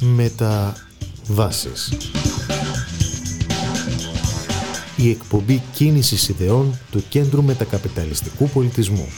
Μεταβάσεις. Η εκπομπή κίνησης ιδεών του Κέντρου Μετακαπιταλιστικού Πολιτισμού.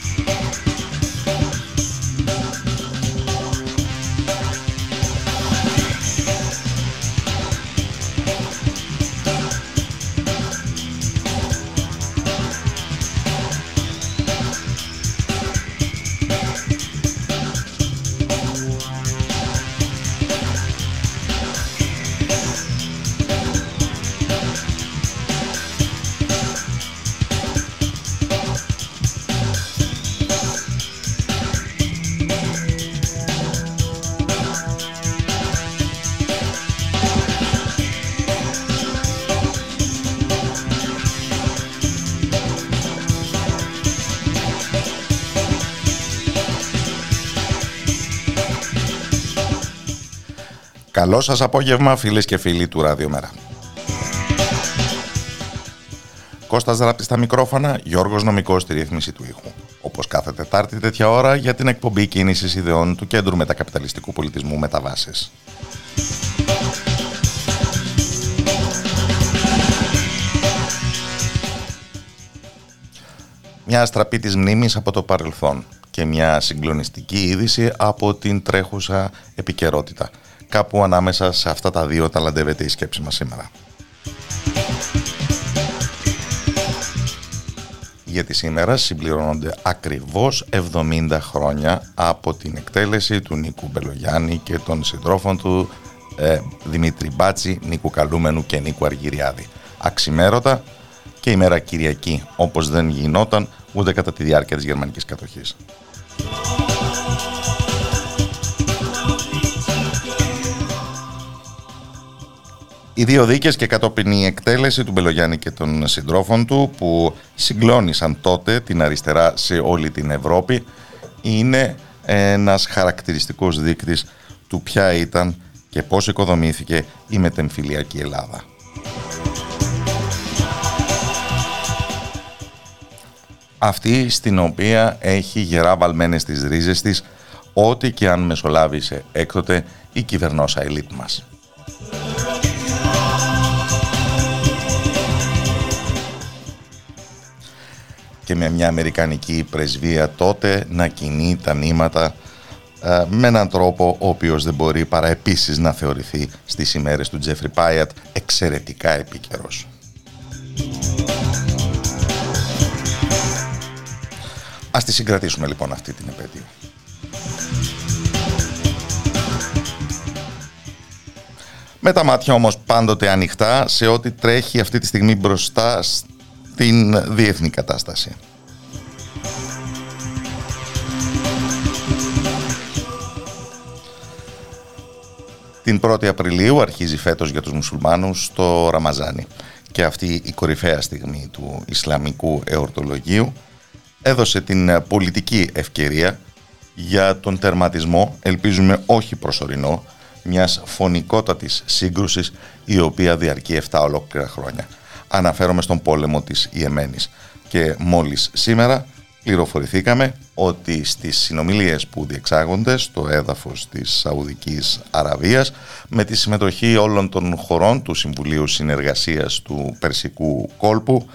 Καλό σας απόγευμα φίλες και φίλοι του Ραδιομέρα. Κώστας Ράπτης στα μικρόφωνα, Γιώργος Νομικός στη ρύθμιση του ήχου. Όπως κάθε Τετάρτη τέτοια ώρα για την εκπομπή κίνησης ιδεών του Κέντρου Μετακαπιταλιστικού Πολιτισμού Μεταβάσεις. Μια αστραπή της μνήμης από το παρελθόν και μια συγκλονιστική είδηση από την τρέχουσα επικαιρότητα – κάπου ανάμεσα σε αυτά τα δύο ταλαντεύεται η σκέψη μας σήμερα. Γιατί σήμερα συμπληρώνονται ακριβώς 70 χρόνια από την εκτέλεση του Νίκου Μπελογιάννη και των συντρόφων του ε, Δημήτρη Μπάτση, Νίκου Καλούμενου και Νίκου Αργυριάδη. Αξιμέρωτα και ημέρα Κυριακή, όπως δεν γινόταν ούτε κατά τη διάρκεια της γερμανικής κατοχής. Οι δύο δίκες και κατόπιν η εκτέλεση του Μπελογιάννη και των συντρόφων του που συγκλώνησαν τότε την αριστερά σε όλη την Ευρώπη είναι ένας χαρακτηριστικός δείκτης του ποια ήταν και πώς οικοδομήθηκε η μετεμφυλιακή Ελλάδα. Αυτή στην οποία έχει γερά βαλμένες τις ρίζες της ό,τι και αν μεσολάβησε έκτοτε η κυβερνόσα ελίτ μας. Και με μια Αμερικανική πρεσβεία τότε να κινεί τα νήματα ε, με έναν τρόπο ο οποίος δεν μπορεί παρά επίσης να θεωρηθεί στις ημέρες του Τζέφρι Πάιατ εξαιρετικά επίκαιρος. Ας τη συγκρατήσουμε λοιπόν αυτή την επέτειο. Με τα μάτια όμως πάντοτε ανοιχτά σε ό,τι τρέχει αυτή τη στιγμή μπροστά την διεθνή κατάσταση. Την 1η Απριλίου αρχίζει φέτος για τους μουσουλμάνους το Ραμαζάνι και αυτή η κορυφαία στιγμή του Ισλαμικού εορτολογίου έδωσε την πολιτική ευκαιρία για τον τερματισμό, ελπίζουμε όχι προσωρινό, μιας φωνικότατης σύγκρουσης η οποία διαρκεί 7 ολόκληρα χρόνια αναφέρομαι στον πόλεμο της Ιεμένης. Και μόλις σήμερα πληροφορηθήκαμε ότι στις συνομιλίες που διεξάγονται στο έδαφος της Σαουδικής Αραβίας με τη συμμετοχή όλων των χωρών του Συμβουλίου Συνεργασίας του Περσικού Κόλπου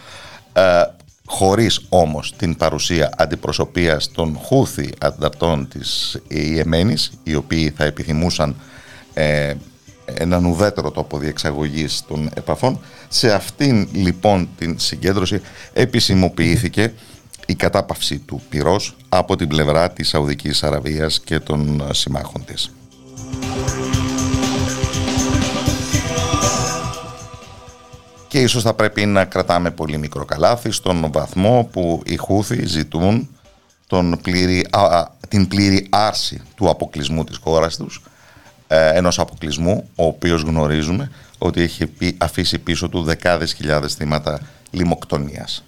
ε, χωρίς όμως την παρουσία αντιπροσωπείας των Χούθη ανταρτών της Ιεμένης οι οποίοι θα επιθυμούσαν ε, έναν ουδέτερο τόπο διεξαγωγής των επαφών. Σε αυτήν λοιπόν την συγκέντρωση επισημοποιήθηκε η κατάπαυση του πυρός από την πλευρά της Σαουδικής Αραβίας και των συμμάχων της. Και ίσως θα πρέπει να κρατάμε πολύ μικρό καλάθι στον βαθμό που οι Χούθοι ζητούν τον πλήρη, την πλήρη άρση του αποκλεισμού της χώρας τους ε, ενός αποκλεισμού, ο οποίος γνωρίζουμε ότι έχει αφήσει πίσω του δεκάδες χιλιάδες θύματα λιμοκτονίας.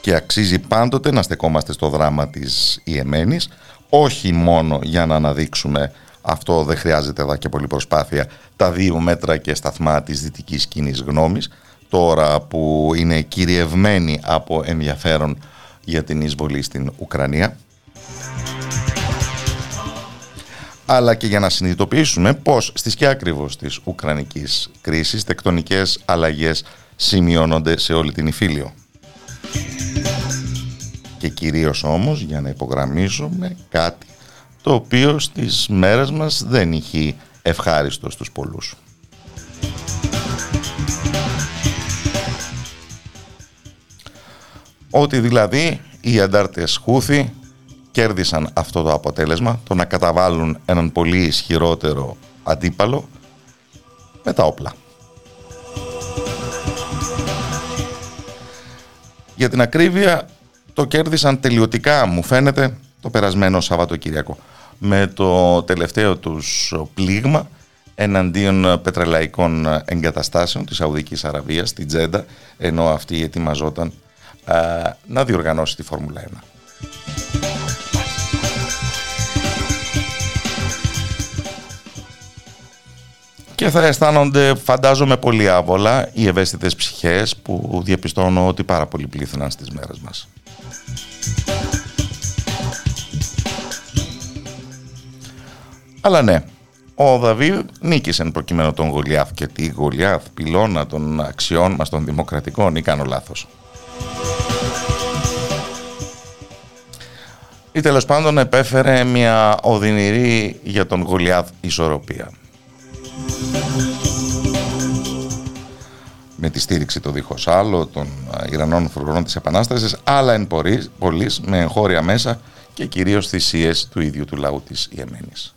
Και αξίζει πάντοτε να στεκόμαστε στο δράμα της Ιεμένης, όχι μόνο για να αναδείξουμε αυτό δεν χρειάζεται εδώ και πολύ προσπάθεια τα δύο μέτρα και σταθμά της δυτικής κοινής γνώμης τώρα που είναι κυριευμένη από ενδιαφέρον για την εισβολή στην Ουκρανία αλλά και για να συνειδητοποιήσουμε πως στη σκιά ακριβώς της Ουκρανικής κρίσης τεκτονικές αλλαγές σημειώνονται σε όλη την Ιφίλιο. Και κυρίως όμως για να υπογραμμίσουμε κάτι το οποίο στις μέρες μας δεν είχε ευχάριστο στους πολλούς. Ότι δηλαδή οι αντάρτες Χούθη κέρδισαν αυτό το αποτέλεσμα, το να καταβάλουν έναν πολύ ισχυρότερο αντίπαλο με τα όπλα. Για την ακρίβεια το κέρδισαν τελειωτικά μου φαίνεται το περασμένο Σαββατοκύριακο με το τελευταίο τους πλήγμα εναντίον πετρελαϊκών εγκαταστάσεων της Σαουδικής Αραβίας, στην Τζέντα, ενώ αυτή ετοιμαζόταν να διοργανώσει τη Φόρμουλα 1. Και θα αισθάνονται, φαντάζομαι, πολύ άβολα οι ευαίσθητες ψυχές που διαπιστώνω ότι πάρα πολύ πλήθυναν στις μέρες μας. Αλλά ναι, ο Δαβίδ νίκησε προκειμένου τον Γολιάθ και τη Γολιάθ πυλώνα των αξιών μας των δημοκρατικών ή κάνω λάθος. Ή τέλος πάντων επέφερε μια οδυνηρή για τον Γολιάθ ισορροπία. Με τη στήριξη το δίχως άλλο των Ιρανών φρουρών της Επανάστασης, αλλά εν πωλής με εγχώρια μέσα και κυρίως θυσίες του ίδιου του λαού της Ιεμένης.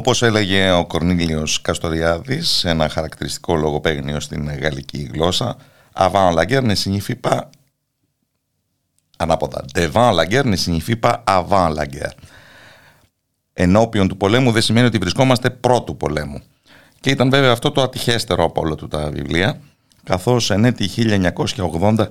Όπως έλεγε ο Κορνίλιος Καστοριάδης σε ένα χαρακτηριστικό λογοπαίγνιο στην γαλλική γλώσσα «Avant la guerre ne signifie pas ανάποδα. Devant la guerre ne signifie pas avant la guerre. Ενώπιον του πολέμου δεν σημαίνει ότι βρισκόμαστε πρώτου πολέμου. Και ήταν βέβαια αυτό το ατυχέστερο από όλα του τα βιβλία, καθώς εν έτη 1980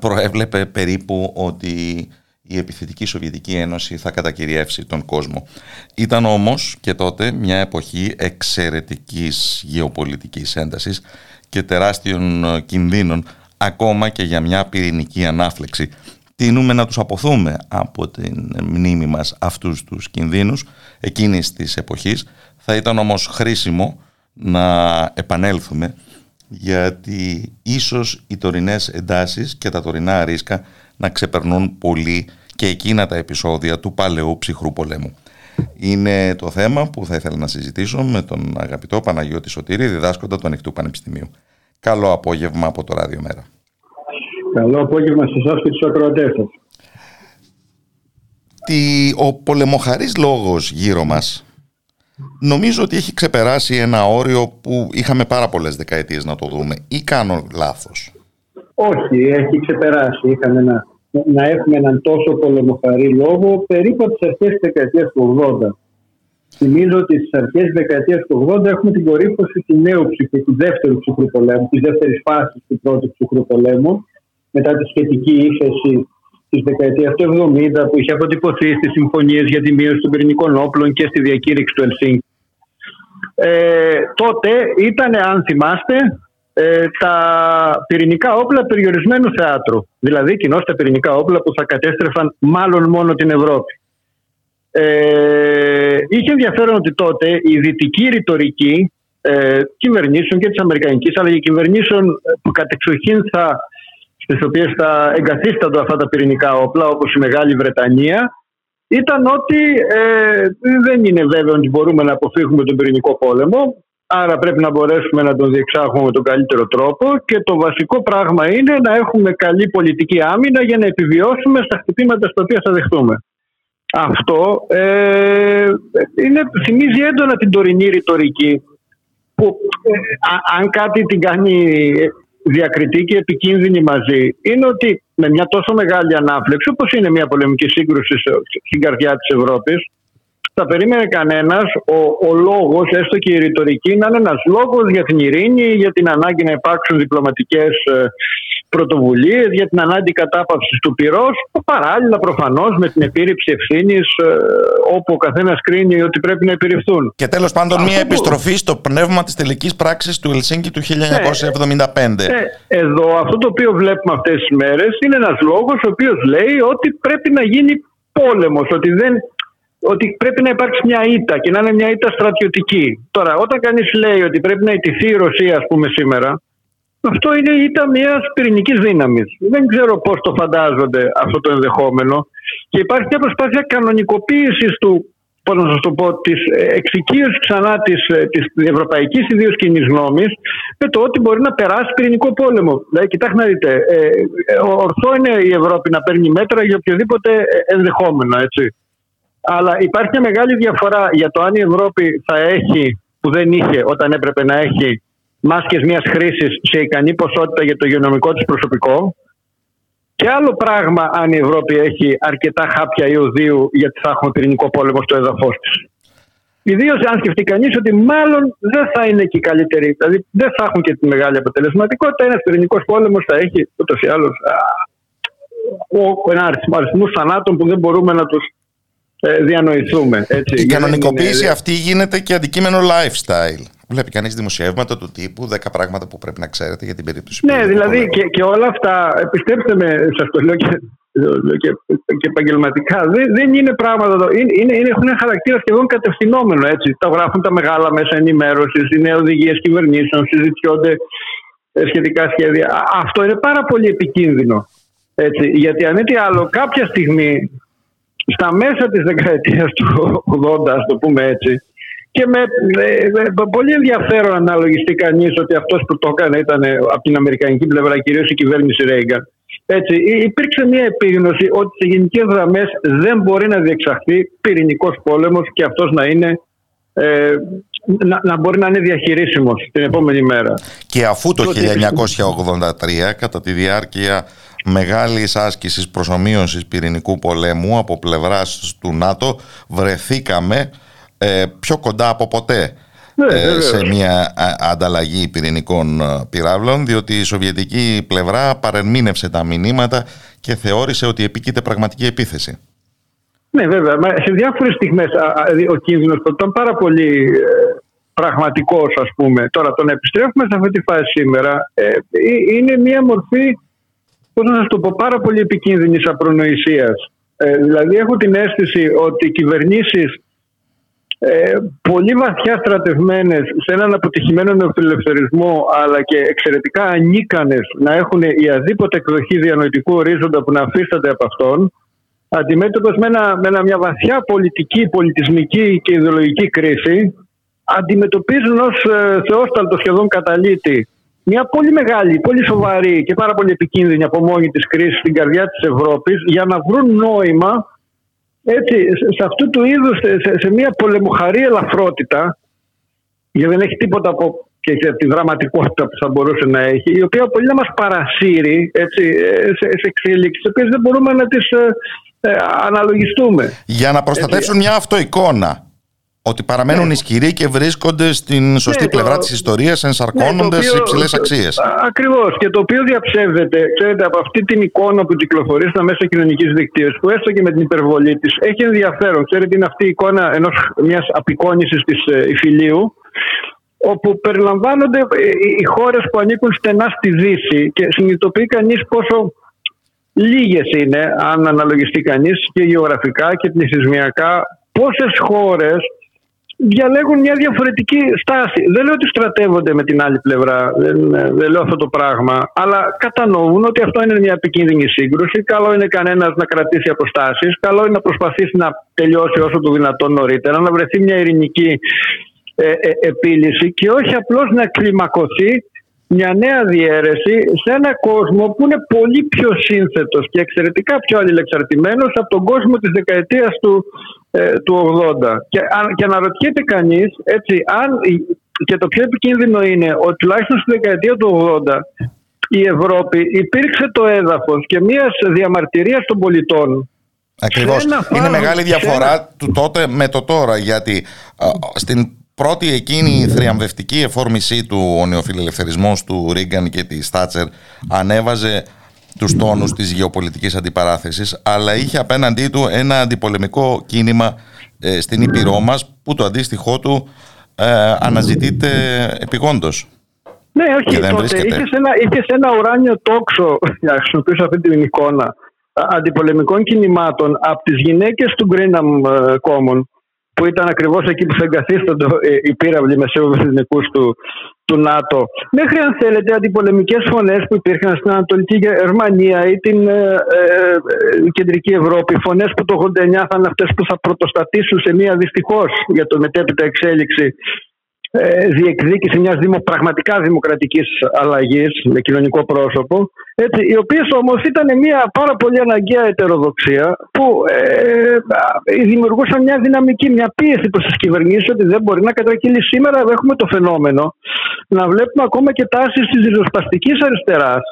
προέβλεπε περίπου ότι η επιθετική Σοβιετική Ένωση θα κατακυριεύσει τον κόσμο. Ήταν όμως και τότε μια εποχή εξαιρετικής γεωπολιτικής έντασης και τεράστιων κινδύνων ακόμα και για μια πυρηνική ανάφλεξη. Τίνουμε να τους αποθούμε από την μνήμη μας αυτούς τους κινδύνους εκείνης της εποχής. Θα ήταν όμως χρήσιμο να επανέλθουμε γιατί ίσως οι τωρινές εντάσεις και τα τωρινά ρίσκα να ξεπερνούν πολύ και εκείνα τα επεισόδια του παλαιού ψυχρού πολέμου. Είναι το θέμα που θα ήθελα να συζητήσω με τον αγαπητό Παναγιώτη Σωτήρη, διδάσκοντα του Ανοιχτού Πανεπιστημίου. Καλό απόγευμα από το Ράδιο Μέρα. Καλό απόγευμα σε εσάς και τους ακροατές σας. Ο πολεμοχαρής λόγος γύρω μας νομίζω ότι έχει ξεπεράσει ένα όριο που είχαμε πάρα πολλές δεκαετίες να το δούμε ή κάνω λάθος. Όχι, έχει ξεπεράσει. Είχαμε να, να έχουμε έναν τόσο πολεμοχαρή λόγο περίπου από τις αρχές της δεκαετίας του 80. Θυμίζω ότι στις αρχές της δεκαετίας του 80 έχουμε την κορύφωση του νέου ψυχρού, του δεύτερου ψυχρού πολέμου, της δεύτερης φάσης του πρώτου ψυχρού πολέμου, μετά τη σχετική ύφεση της δεκαετίας του 70 που είχε αποτυπωθεί στις συμφωνίες για τη μείωση των πυρηνικών όπλων και στη διακήρυξη του Ελσίνκ. Ε, τότε ήταν, αν θυμάστε, ε, τα πυρηνικά όπλα περιορισμένου θεάτρου. Δηλαδή, κοινώς τα πυρηνικά όπλα που θα κατέστρεφαν μάλλον μόνο την Ευρώπη. Ε, είχε ενδιαφέρον ότι τότε η δυτική ρητορική ε, κυβερνήσεων και της Αμερικανικής, αλλά και κυβερνήσεων που κατεξοχήν θα στις οποίες θα εγκαθίστανται αυτά τα πυρηνικά όπλα όπως η Μεγάλη Βρετανία ήταν ότι ε, δεν είναι βέβαιο ότι μπορούμε να αποφύγουμε τον πυρηνικό πόλεμο άρα πρέπει να μπορέσουμε να τον διεξάγουμε με τον καλύτερο τρόπο και το βασικό πράγμα είναι να έχουμε καλή πολιτική άμυνα για να επιβιώσουμε στα χτυπήματα στα οποία θα δεχτούμε. Αυτό ε, είναι, θυμίζει έντονα την τωρινή ρητορική που ε, αν κάτι την κάνει διακριτή και επικίνδυνη μαζί είναι ότι με μια τόσο μεγάλη ανάφλεξη όπως είναι μια πολεμική σύγκρουση στην καρδιά της Ευρώπης θα περίμενε κανένας ο, ο λόγος, έστω και η ρητορική, να είναι ένας λόγος για την ειρήνη, για την ανάγκη να υπάρξουν διπλωματικές ε, πρωτοβουλίες για την ανάγκη κατάπαυσης του πυρός, παράλληλα προφανώς με την επίρρηψη ευθύνης ε, όπου ο καθένας κρίνει ότι πρέπει να επιρριφθούν. Και τέλος πάντων, μια επιστροφή στο πνεύμα της τελικής πράξης του Ελσίνκη του 1975. Ναι. Ε, εδώ, αυτό το οποίο βλέπουμε αυτές τις μέρες είναι ένας λόγος ο οποίος λέει ότι πρέπει να γίνει πόλεμος, ότι δεν ότι πρέπει να υπάρξει μια ήττα και να είναι μια ήττα στρατιωτική. Τώρα, όταν κανείς λέει ότι πρέπει να ιτηθεί η Ρωσία, ας πούμε, σήμερα, αυτό είναι η ήττα μιας πυρηνικής δύναμης. Δεν ξέρω πώς το φαντάζονται αυτό το ενδεχόμενο. Και υπάρχει μια προσπάθεια κανονικοποίησης του, πώς να σας το πω, της εξοικείωσης ξανά της της ευρωπαϊκής ιδίως κοινής γνώμης με το ότι μπορεί να περάσει πυρηνικό πόλεμο. Δηλαδή, κοιτάξτε να δείτε, ε, ορθό είναι η Ευρώπη να παίρνει μέτρα για οποιοδήποτε ενδεχόμενο, έτσι. Αλλά υπάρχει μια μεγάλη διαφορά για το αν η Ευρώπη θα έχει, που δεν είχε όταν έπρεπε να έχει μάσκες μιας χρήσης σε ικανή ποσότητα για το υγειονομικό της προσωπικό και άλλο πράγμα αν η Ευρώπη έχει αρκετά χάπια ιωδίου γιατί θα έχουμε πυρηνικό πόλεμο στο έδαφος της. Ιδίως αν σκεφτεί κανείς ότι μάλλον δεν θα είναι και η καλύτερη, δηλαδή δεν θα έχουν και τη μεγάλη αποτελεσματικότητα. Ένας πυρηνικός πόλεμος θα έχει ούτως ή άλλως ένα αριθμό, αριθμούς θανάτων που δεν μπορούμε να τους ε, διανοηθούμε. Έτσι. Η κανονικοποίηση αυτή γίνεται και αντικείμενο lifestyle. Βλέπει κανείς δημοσιεύματα του τύπου 10 πράγματα που πρέπει να ξέρετε για την περίπτωση Ναι, δηλαδή και, και όλα αυτά, πιστέψτε με, σας το λέω και, και, και επαγγελματικά, δεν, δεν είναι πράγματα. Είναι, είναι, έχουν ένα χαρακτήρα σχεδόν κατευθυνόμενο. Έτσι. Τα γράφουν τα μεγάλα μέσα ενημέρωσης, είναι οδηγίες κυβερνήσεων, συζητιόνται ε, σχετικά σχέδια. Αυτό είναι πάρα πολύ επικίνδυνο. Έτσι, γιατί αν τι άλλο, κάποια στιγμή στα μέσα της δεκαετίας του 80, ας το πούμε έτσι, και με, πολύ ενδιαφέρον αναλογιστεί κανείς ότι αυτός που το έκανε ήταν από την Αμερικανική πλευρά, κυρίως η κυβέρνηση Ρέιγκαν. Έτσι, υπήρξε μια επίγνωση ότι σε γενικές γραμμές δεν μπορεί να διεξαχθεί πυρηνικός πόλεμος και αυτός να είναι ε, να, να μπορεί να είναι διαχειρίσιμος την επόμενη μέρα. Και αφού το 1983 κατά τη διάρκεια μεγάλης άσκησης προσωμείωσης πυρηνικού πολέμου από πλευράς του ΝΑΤΟ βρεθήκαμε ε, πιο κοντά από ποτέ ναι, ε, σε μια ανταλλαγή πυρηνικών ε, πυράβλων διότι η Σοβιετική πλευρά παρεμήνευσε τα μηνύματα και θεώρησε ότι επίκειται πραγματική επίθεση. Ναι βέβαια, σε διάφορες στιγμές ο κίνδυνος ήταν πάρα πολύ πραγματικός ας πούμε. Τώρα τον επιστρέφουμε σε αυτή τη φάση σήμερα είναι μια μορφή πώς να σας το πω, πάρα πολύ επικίνδυνης απρονοησίας. Ε, δηλαδή έχω την αίσθηση ότι οι κυβερνήσεις ε, πολύ βαθιά στρατευμένες σε έναν αποτυχημένο νεοφιλελευθερισμό αλλά και εξαιρετικά ανίκανες να έχουν η αδίποτε εκδοχή διανοητικού ορίζοντα που να αφίσταται από αυτόν αντιμέτωπες με, με μια βαθιά πολιτική, πολιτισμική και ιδεολογική κρίση αντιμετωπίζουν ως ε, θεόσταλτο σχεδόν καταλήτη μια πολύ μεγάλη, πολύ σοβαρή και πάρα πολύ επικίνδυνη από μόνη της κρίσης στην καρδιά της Ευρώπης για να βρουν νόημα έτσι, σε αυτού του είδους, σε, σε μια πολεμοχαρή ελαφρότητα γιατί δεν έχει τίποτα από και σε τη δραματικότητα που θα μπορούσε να έχει, η οποία πολύ να μας παρασύρει έτσι, σε, σε εξελίξεις, τις οποίες δεν μπορούμε να τις ε, ε αναλογιστούμε. Για να προστατεύσουν έτσι. μια αυτοεικόνα ότι παραμένουν ναι. ισχυροί και βρίσκονται στην σωστή ναι, πλευρά το... της ιστορίας, ενσαρκώνοντας ναι, υψηλές αξίες. Ακριβώς. Και το οποίο διαψεύδεται, ξέρετε, από αυτή την εικόνα που κυκλοφορεί στα μέσα κοινωνικής δικτύωσης, που έστω και με την υπερβολή της έχει ενδιαφέρον. Ξέρετε, είναι αυτή η εικόνα μιας απεικόνησης της ε, Ιφιλίου, όπου περιλαμβάνονται ε, οι χώρες που ανήκουν στενά στη Δύση και συνειδητοποιεί κανείς πόσο λίγες είναι, αν αναλογιστεί κανείς και γεωγραφικά και πληθυσμιακά, πόσες χώρες διαλέγουν μια διαφορετική στάση. Δεν λέω ότι στρατεύονται με την άλλη πλευρά, δεν, δεν λέω αυτό το πράγμα, αλλά κατανοούν ότι αυτό είναι μια επικίνδυνη σύγκρουση. Καλό είναι κανένας να κρατήσει αποστάσεις, καλό είναι να προσπαθήσει να τελειώσει όσο το δυνατόν νωρίτερα, να βρεθεί μια ειρηνική ε, ε, επίλυση και όχι απλώς να κλιμακωθεί μια νέα διαίρεση σε ένα κόσμο που είναι πολύ πιο σύνθετος και εξαιρετικά πιο αλληλεξαρτημένος από τον κόσμο της δεκαετίας του, ε, του 80. Και, και αναρωτιέται κανείς, έτσι, αν, και το πιο επικίνδυνο είναι ότι τουλάχιστον στη δεκαετία του 80 η Ευρώπη υπήρξε το έδαφος και μιας διαμαρτυρίας των πολιτών Ακριβώς. Είναι μεγάλη διαφορά του τότε με το τώρα γιατί στην πρώτη εκείνη η θριαμβευτική εφόρμησή του ο νεοφιλελευθερισμός του Ρίγκαν και της Θάτσερ ανέβαζε τους τόνους της γεωπολιτικής αντιπαράθεσης αλλά είχε απέναντί του ένα αντιπολεμικό κίνημα ε, στην Ήπειρό μας που το αντίστοιχό του ε, αναζητείται επιγόντως. Ναι, όχι, δεν τότε είχες ένα, είχες ένα ουράνιο τόξο, για να χρησιμοποιήσω αυτή την εικόνα, αντιπολεμικών κινημάτων από τις γυναίκες του Greenham ε, Common που ήταν ακριβώς εκεί που θα εγκαθίστανται οι πύραυλοι μεσαίου του, του ΝΑΤΟ. Μέχρι αν θέλετε αντιπολεμικές φωνές που υπήρχαν στην Ανατολική Γερμανία ή την ε, ε, ε Κεντρική Ευρώπη, φωνές που το 89 θα είναι αυτές που θα πρωτοστατήσουν σε μια δυστυχώς για το μετέπειτα εξέλιξη ε, διεκδίκηση μιας δημο, πραγματικά δημοκρατικής αλλαγής με κοινωνικό πρόσωπο έτσι, οι οποίες όμως ήταν μια πάρα πολύ αναγκαία ετεροδοξία που ε, δημιουργούσαν μια δυναμική, μια πίεση προς τις κυβερνήσεις ότι δεν μπορεί να κατρακύλει σήμερα. Έχουμε το φαινόμενο να βλέπουμε ακόμα και τάσεις της ριζοσπαστικής αριστεράς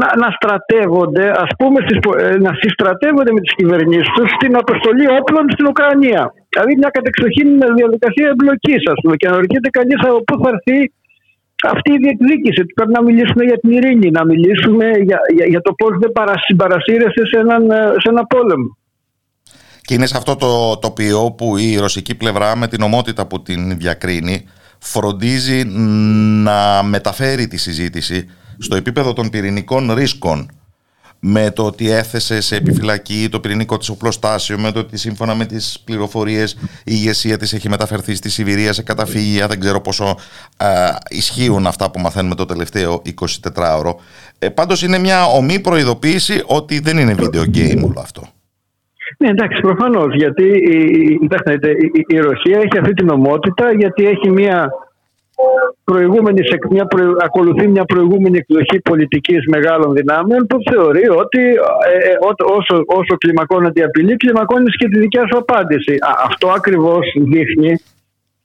να, να στρατεύονται, ας πούμε, στις, ε, να συστρατεύονται με τις κυβερνήσεις τους στην αποστολή όπλων στην Ουκρανία. Δηλαδή μια κατεξοχήν διαδικασία εμπλοκής, ας πούμε, και να ρωτιέται κανείς από πού θα έρθει αυτή η διεκδίκηση. Πρέπει να μιλήσουμε για την ειρήνη, να μιλήσουμε για, για, για το πώς δεν συμπαρασύρεσαι σε, έναν, ε, σε ένα πόλεμο. Και είναι σε αυτό το τοπίο που η ρωσική πλευρά με την ομότητα που την διακρίνει φροντίζει να μεταφέρει τη συζήτηση στο επίπεδο των πυρηνικών ρίσκων με το ότι έθεσε σε επιφυλακή το πυρηνικό της οπλοστάσιο, με το ότι σύμφωνα με τις πληροφορίες η ηγεσία της έχει μεταφερθεί στη Σιβηρία σε καταφύγια, δεν ξέρω πόσο ισχύουν αυτά που μαθαίνουμε το τελευταίο 24ωρο. Ε, πάντως είναι μια ομή προειδοποίηση ότι δεν είναι video game όλο αυτό. Ναι, εντάξει, προφανώς. Γιατί η, η, η, Ρωσία έχει αυτή την ομότητα, γιατί έχει μια προηγούμενης, μια ακολουθεί μια προηγούμενη εκδοχή πολιτικής μεγάλων δυνάμεων που θεωρεί ότι ε, ε όσο, όσο κλιμακώνεται η απειλή κλιμακώνεις και τη δικιά σου απάντηση. αυτό ακριβώς δείχνει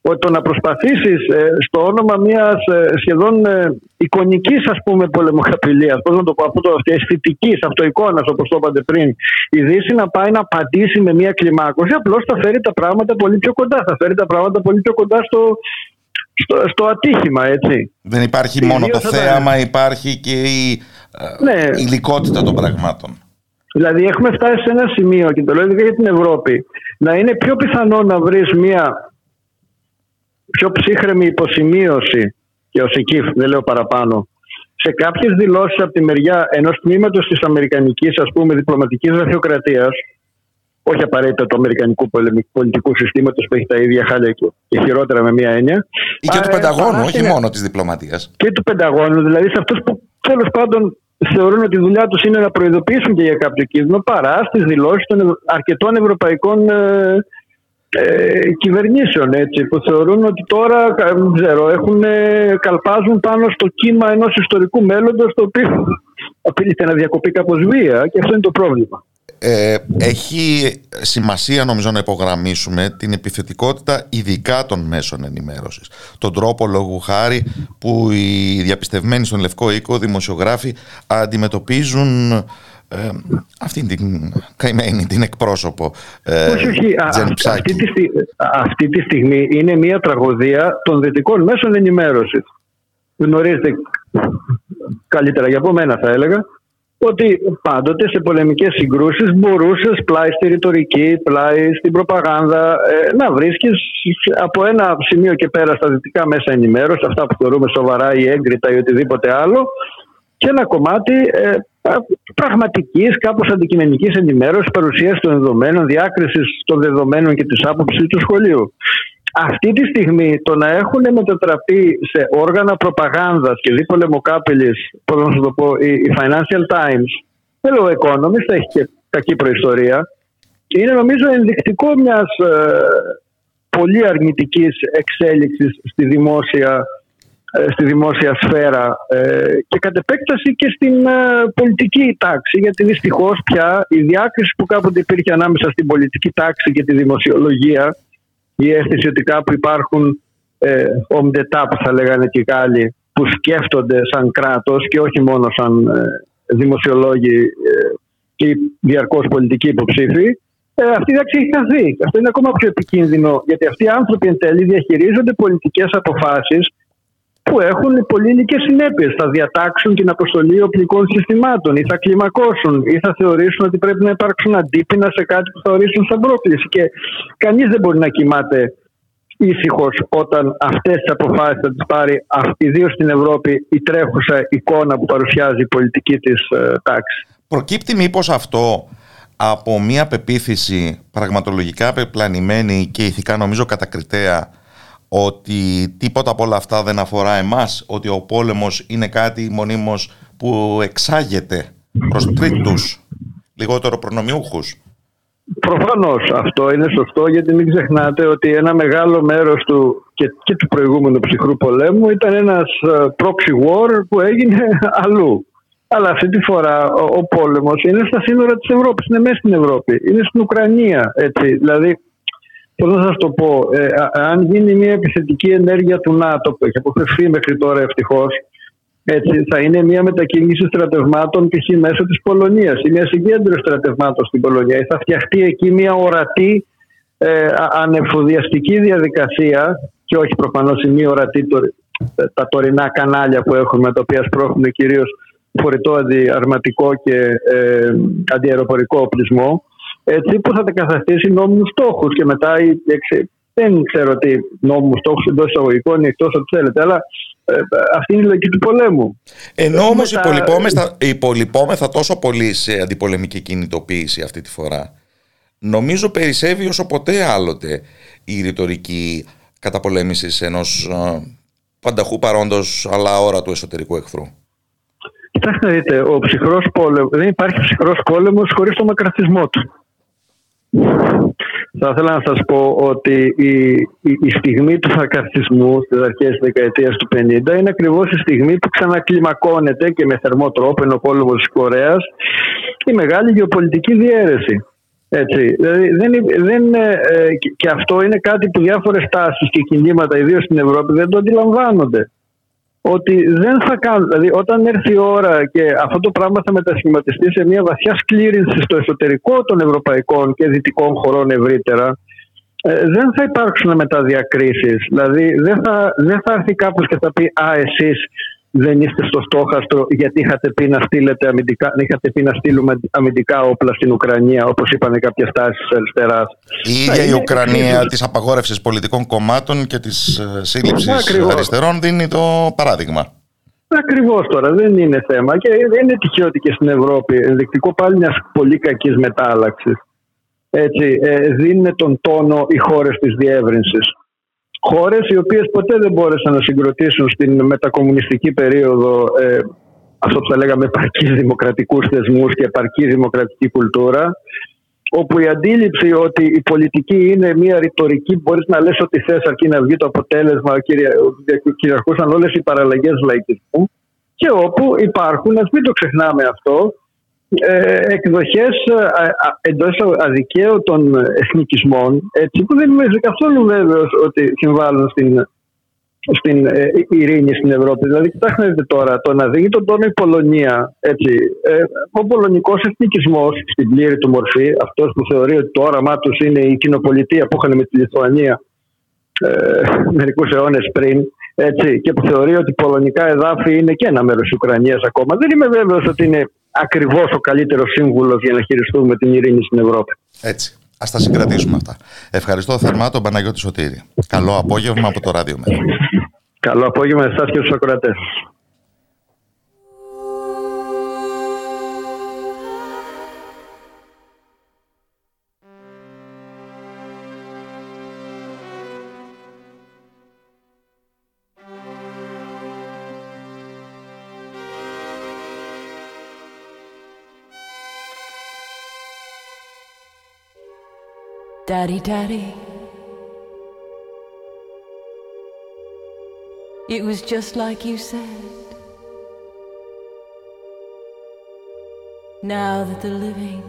ότι το να προσπαθήσεις ε, στο όνομα μιας ε, σχεδόν ε, εικονικής ας πούμε πολεμοκαπηλείας, πώς να το πω, αυτό το αισθητικής, αυτοεικόνας όπως το είπατε πριν, η Δύση να πάει να απαντήσει με μια κλιμάκωση, απλώς θα φέρει τα πράγματα πολύ πιο κοντά, θα φέρει τα πράγματα πολύ πιο κοντά στο, στο, στο ατύχημα, έτσι. Δεν υπάρχει μόνο το θέαμα, υπάρχει και η ναι. υλικότητα των πραγμάτων. Δηλαδή έχουμε φτάσει σε ένα σημείο και το λέω για την Ευρώπη να είναι πιο πιθανό να βρεις μια πιο ψύχρεμη υποσημείωση και ω εκεί δεν λέω παραπάνω σε κάποιες δηλώσεις από τη μεριά ενός τμήματος της Αμερικανικής διπλωματικής γραφειοκρατίας, όχι απαραίτητα του Αμερικανικού πολιτικού συστήματος που έχει τα ίδια χάλια και χειρότερα με μία έννοια. ή και του Πενταγώνου, όχι μόνο της διπλωματίας. Και του Πενταγώνου, δηλαδή σε αυτούς που τέλο πάντων θεωρούν ότι η δουλειά τους είναι να προειδοποιήσουν και για κάποιο κίνδυνο παρά στις δηλώσεις των αρκετών ευρωπαϊκών ε, ε, κυβερνήσεων έτσι, που θεωρούν ότι τώρα δεν ξέρω, έχουν, καλπάζουν πάνω στο κύμα ενός ιστορικού μέλλοντος το οποίο απειλείται να διακοπεί κάπως βία και αυτό είναι το πρόβλημα. Ε, έχει σημασία νομίζω να υπογραμμίσουμε την επιθετικότητα ειδικά των μέσων ενημέρωσης. Τον τρόπο λόγου χάρη που οι διαπιστευμένοι στον Λευκό Οίκο δημοσιογράφοι αντιμετωπίζουν ε, αυτή την καημένη, την εκπρόσωπο ε, όχι, όχι. αυτή, τη, αυτή τη στιγμή είναι μια τραγωδία των δυτικών μέσων ενημέρωσης. Γνωρίζετε καλύτερα για από μένα θα έλεγα ότι πάντοτε σε πολεμικές συγκρούσεις μπορούσες πλάι στη ρητορική, πλάι στην προπαγάνδα ε, να βρίσκεις από ένα σημείο και πέρα στα δυτικά μέσα ενημέρωση, αυτά που θεωρούμε σοβαρά ή έγκριτα ή οτιδήποτε άλλο και ένα κομμάτι ε, πραγματικής, κάπως αντικειμενικής ενημέρωσης, παρουσίαση των δεδομένων, διάκρισης των δεδομένων και της άποψης του σχολείου. Αυτή τη στιγμή το να έχουν μετατραπεί σε όργανα προπαγάνδας και δίπολε πολεμοκάπηλης, πώς να σου το πω, η Financial Times, ο Economist, έχει και κακή προϊστορία, είναι νομίζω ενδεικτικό μιας ε, πολύ αρνητικής εξέλιξης στη δημόσια ε, στη δημόσια σφαίρα ε, και κατ' επέκταση και στην ε, πολιτική τάξη γιατί δυστυχώς πια η διάκριση που κάποτε υπήρχε ανάμεσα στην πολιτική τάξη και τη δημοσιολογία η αίσθηση ότι κάπου υπάρχουν ε, που θα λέγανε και οι Γάλλοι που σκέφτονται σαν κράτος και όχι μόνο σαν δημοσιολόγοι ή διαρκώς πολιτικοί υποψήφοι αυτή η διάκριση έχει χαθεί. Αυτό είναι ακόμα πιο επικίνδυνο γιατί αυτοί οι άνθρωποι εν τέλει διαχειρίζονται πολιτικές αποφάσεις που έχουν πολύλικες συνέπειες. Θα διατάξουν την αποστολή οπλικών συστημάτων ή θα κλιμακώσουν ή θα θεωρήσουν ότι πρέπει να υπάρξουν αντίπεινα σε κάτι που θα ορίσουν σαν πρόκληση. Και κανείς δεν μπορεί να κοιμάται ήσυχος όταν αυτές τις αποφάσεις θα τις πάρει, ιδίως στην Ευρώπη, η τρέχουσα εικόνα που παρουσιάζει η πολιτική της ε, τάξης. Προκύπτει μήπως αυτό από μια πεποίθηση πραγματολογικά πεπλανημένη και ηθικά νομίζω κατακριτέα ότι τίποτα από όλα αυτά δεν αφορά εμάς, ότι ο πόλεμος είναι κάτι μονίμως που εξάγεται προς τρίτους, λιγότερο προνομιούχους. Προφανώς αυτό είναι σωστό γιατί μην ξεχνάτε ότι ένα μεγάλο μέρος του και, και του προηγούμενου ψυχρού πολέμου ήταν ένας ε, proxy war που έγινε αλλού. Αλλά αυτή τη φορά ο, ο πόλεμος είναι στα σύνορα της Ευρώπης, είναι μέσα στην Ευρώπη, είναι στην Ουκρανία. Έτσι. Δηλαδή Πώ να σας το πω, ε, αν γίνει μια επιθετική ενέργεια του ΝΑΤΟ που έχει αποφευθεί μέχρι τώρα ευτυχώς, έτσι, θα είναι μια μετακίνηση στρατευμάτων π.χ. μέσω της Πολωνίας ή μια συγκέντρωση στρατευμάτων στην Πολωνία ή θα φτιαχτεί εκεί μια ορατή ε, ανεφοδιαστική διαδικασία και όχι προφανώς η μια ορατή τα τωρινά κανάλια που έχουμε τα οποία σπρώχνουν κυρίως φορητό αντιαρματικό και ε, αντιαεροπορικό οπλισμό έτσι, που θα τα καταστήσει νόμιμους στόχους και μετά δεν ξέρω τι νόμιμους στόχους εντός εισαγωγικών ή εκτός ό,τι θέλετε, αλλά ε, αυτή είναι η λογική του πολέμου. Ενώ όμως μετά... υπολοιπόμεθα τόσο πολύ σε αντιπολεμική κινητοποίηση αυτή τη φορά, νομίζω περισσεύει όσο ποτέ άλλοτε η ρητορική καταπολέμησης ενός ε, πανταχού παρόντος αλλά ώρα του εσωτερικού εχθρού. Κοιτάξτε να δείτε, ο ψυχρός πόλεμος, δεν υπάρχει ψυχρός πόλεμος χωρίς τον μακραθισμό του. Θα ήθελα να σας πω ότι η, η, η στιγμή του φακαρτισμού στις αρχές της δεκαετίας του 50 είναι ακριβώς η στιγμή που ξανακλιμακώνεται και με θερμό τρόπο ενώ ο πόλεμος της Κορέας η μεγάλη γεωπολιτική διαίρεση. Έτσι. Δηλαδή δεν, δεν, ε, ε, και αυτό είναι κάτι που διάφορες τάσεις και κινήματα, ιδίως στην Ευρώπη, δεν το αντιλαμβάνονται. Ότι δεν θα κάνουν. Δηλαδή, όταν έρθει η ώρα και αυτό το πράγμα θα μετασχηματιστεί σε μια βαθιά σκλήρινση στο εσωτερικό των ευρωπαϊκών και δυτικών χωρών ευρύτερα, ε, δεν θα υπάρξουν μεταδιακρίσεις. Δηλαδή, δεν θα, δεν θα έρθει κάποιος και θα πει Α, εσείς δεν είστε στο στόχαστρο γιατί είχατε πει να, στείλετε αμυντικά, είχατε πει να στείλουμε αμυντικά όπλα στην Ουκρανία, όπως είπαν κάποιες τάσεις της αριστεράς. Η ίδια η Ουκρανία της απαγόρευσης πολιτικών κομμάτων και της ε, σύλληψης αριστερών δίνει το παράδειγμα. Ακριβώς τώρα, δεν είναι θέμα. Και δεν είναι τυχαίο ότι και στην Ευρώπη, ενδεικτικό πάλι μιας πολύ κακής μετάλλαξης, έτσι, ε, δίνουν τον τόνο οι χώρες της διεύρυνσης. Χώρες οι οποίες ποτέ δεν μπόρεσαν να συγκροτήσουν στην μετακομμουνιστική περίοδο ε, αυτό που θα λέγαμε επαρκείς δημοκρατικούς θεσμούς και επαρκή δημοκρατική κουλτούρα, όπου η αντίληψη ότι η πολιτική είναι μια ρητορική, μπορείς να λες ότι θες αρκεί να βγει το αποτέλεσμα, κυριαρχούσαν όλες οι παραλλαγές λαϊκισμού, και όπου υπάρχουν, ας μην το ξεχνάμε αυτό, ε, εκδοχές ε, εντός αδικαίωτων εθνικισμών έτσι, που δεν είμαι καθόλου βέβαιος ότι συμβάλλουν στην, στην ε, ειρήνη στην Ευρώπη. Δηλαδή, κοιτάξτε τώρα, το να δει τον τόνο η Πολωνία, έτσι, ε, ο πολωνικός εθνικισμός στην πλήρη του μορφή, αυτός που θεωρεί ότι το όραμά τους είναι η κοινοπολιτεία που είχαν με τη Λιθουανία ε, μερικούς αιώνες πριν, έτσι, και που θεωρεί ότι πολωνικά εδάφη είναι και ένα μέρος της Ουκρανίας ακόμα. Δεν είμαι βέβαιος ότι είναι ακριβώς ο καλύτερος σύμβουλος για να χειριστούμε την ειρήνη στην Ευρώπη. Έτσι. Ας τα συγκρατήσουμε αυτά. Ευχαριστώ θερμά τον Παναγιώτη Σωτήρη. Καλό απόγευμα από το Ράδιο Μέρο. Καλό απόγευμα εσάς και στους ακροατές. Daddy, Daddy. It was just like you said. Now that the living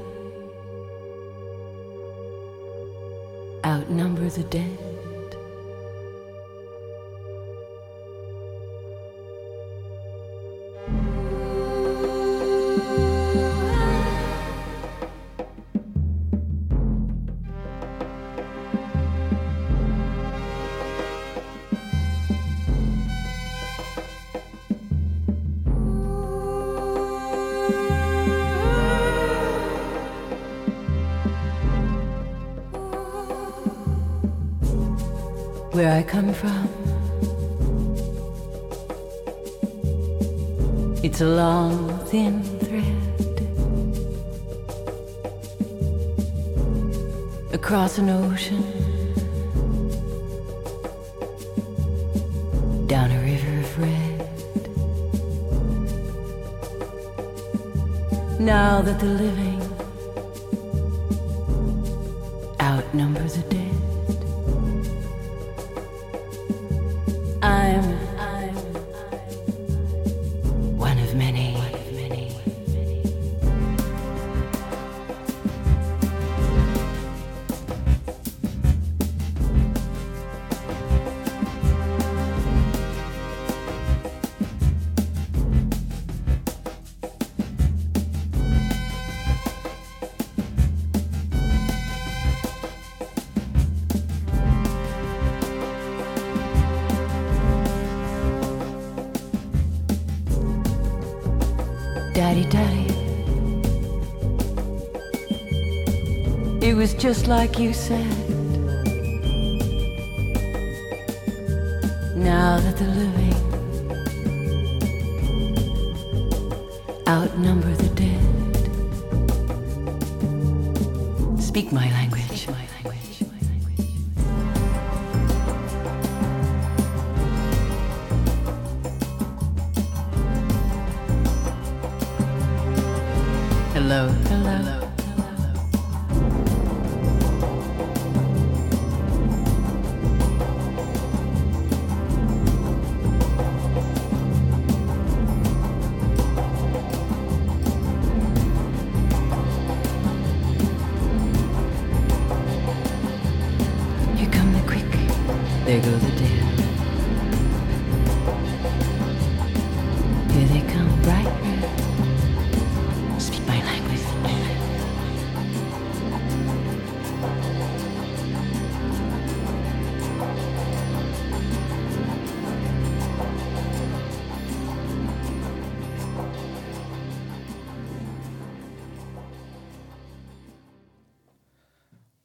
outnumber the dead. Where I come from. It's a long, thin thread across an ocean, down a river of red. Now that the living just like you said.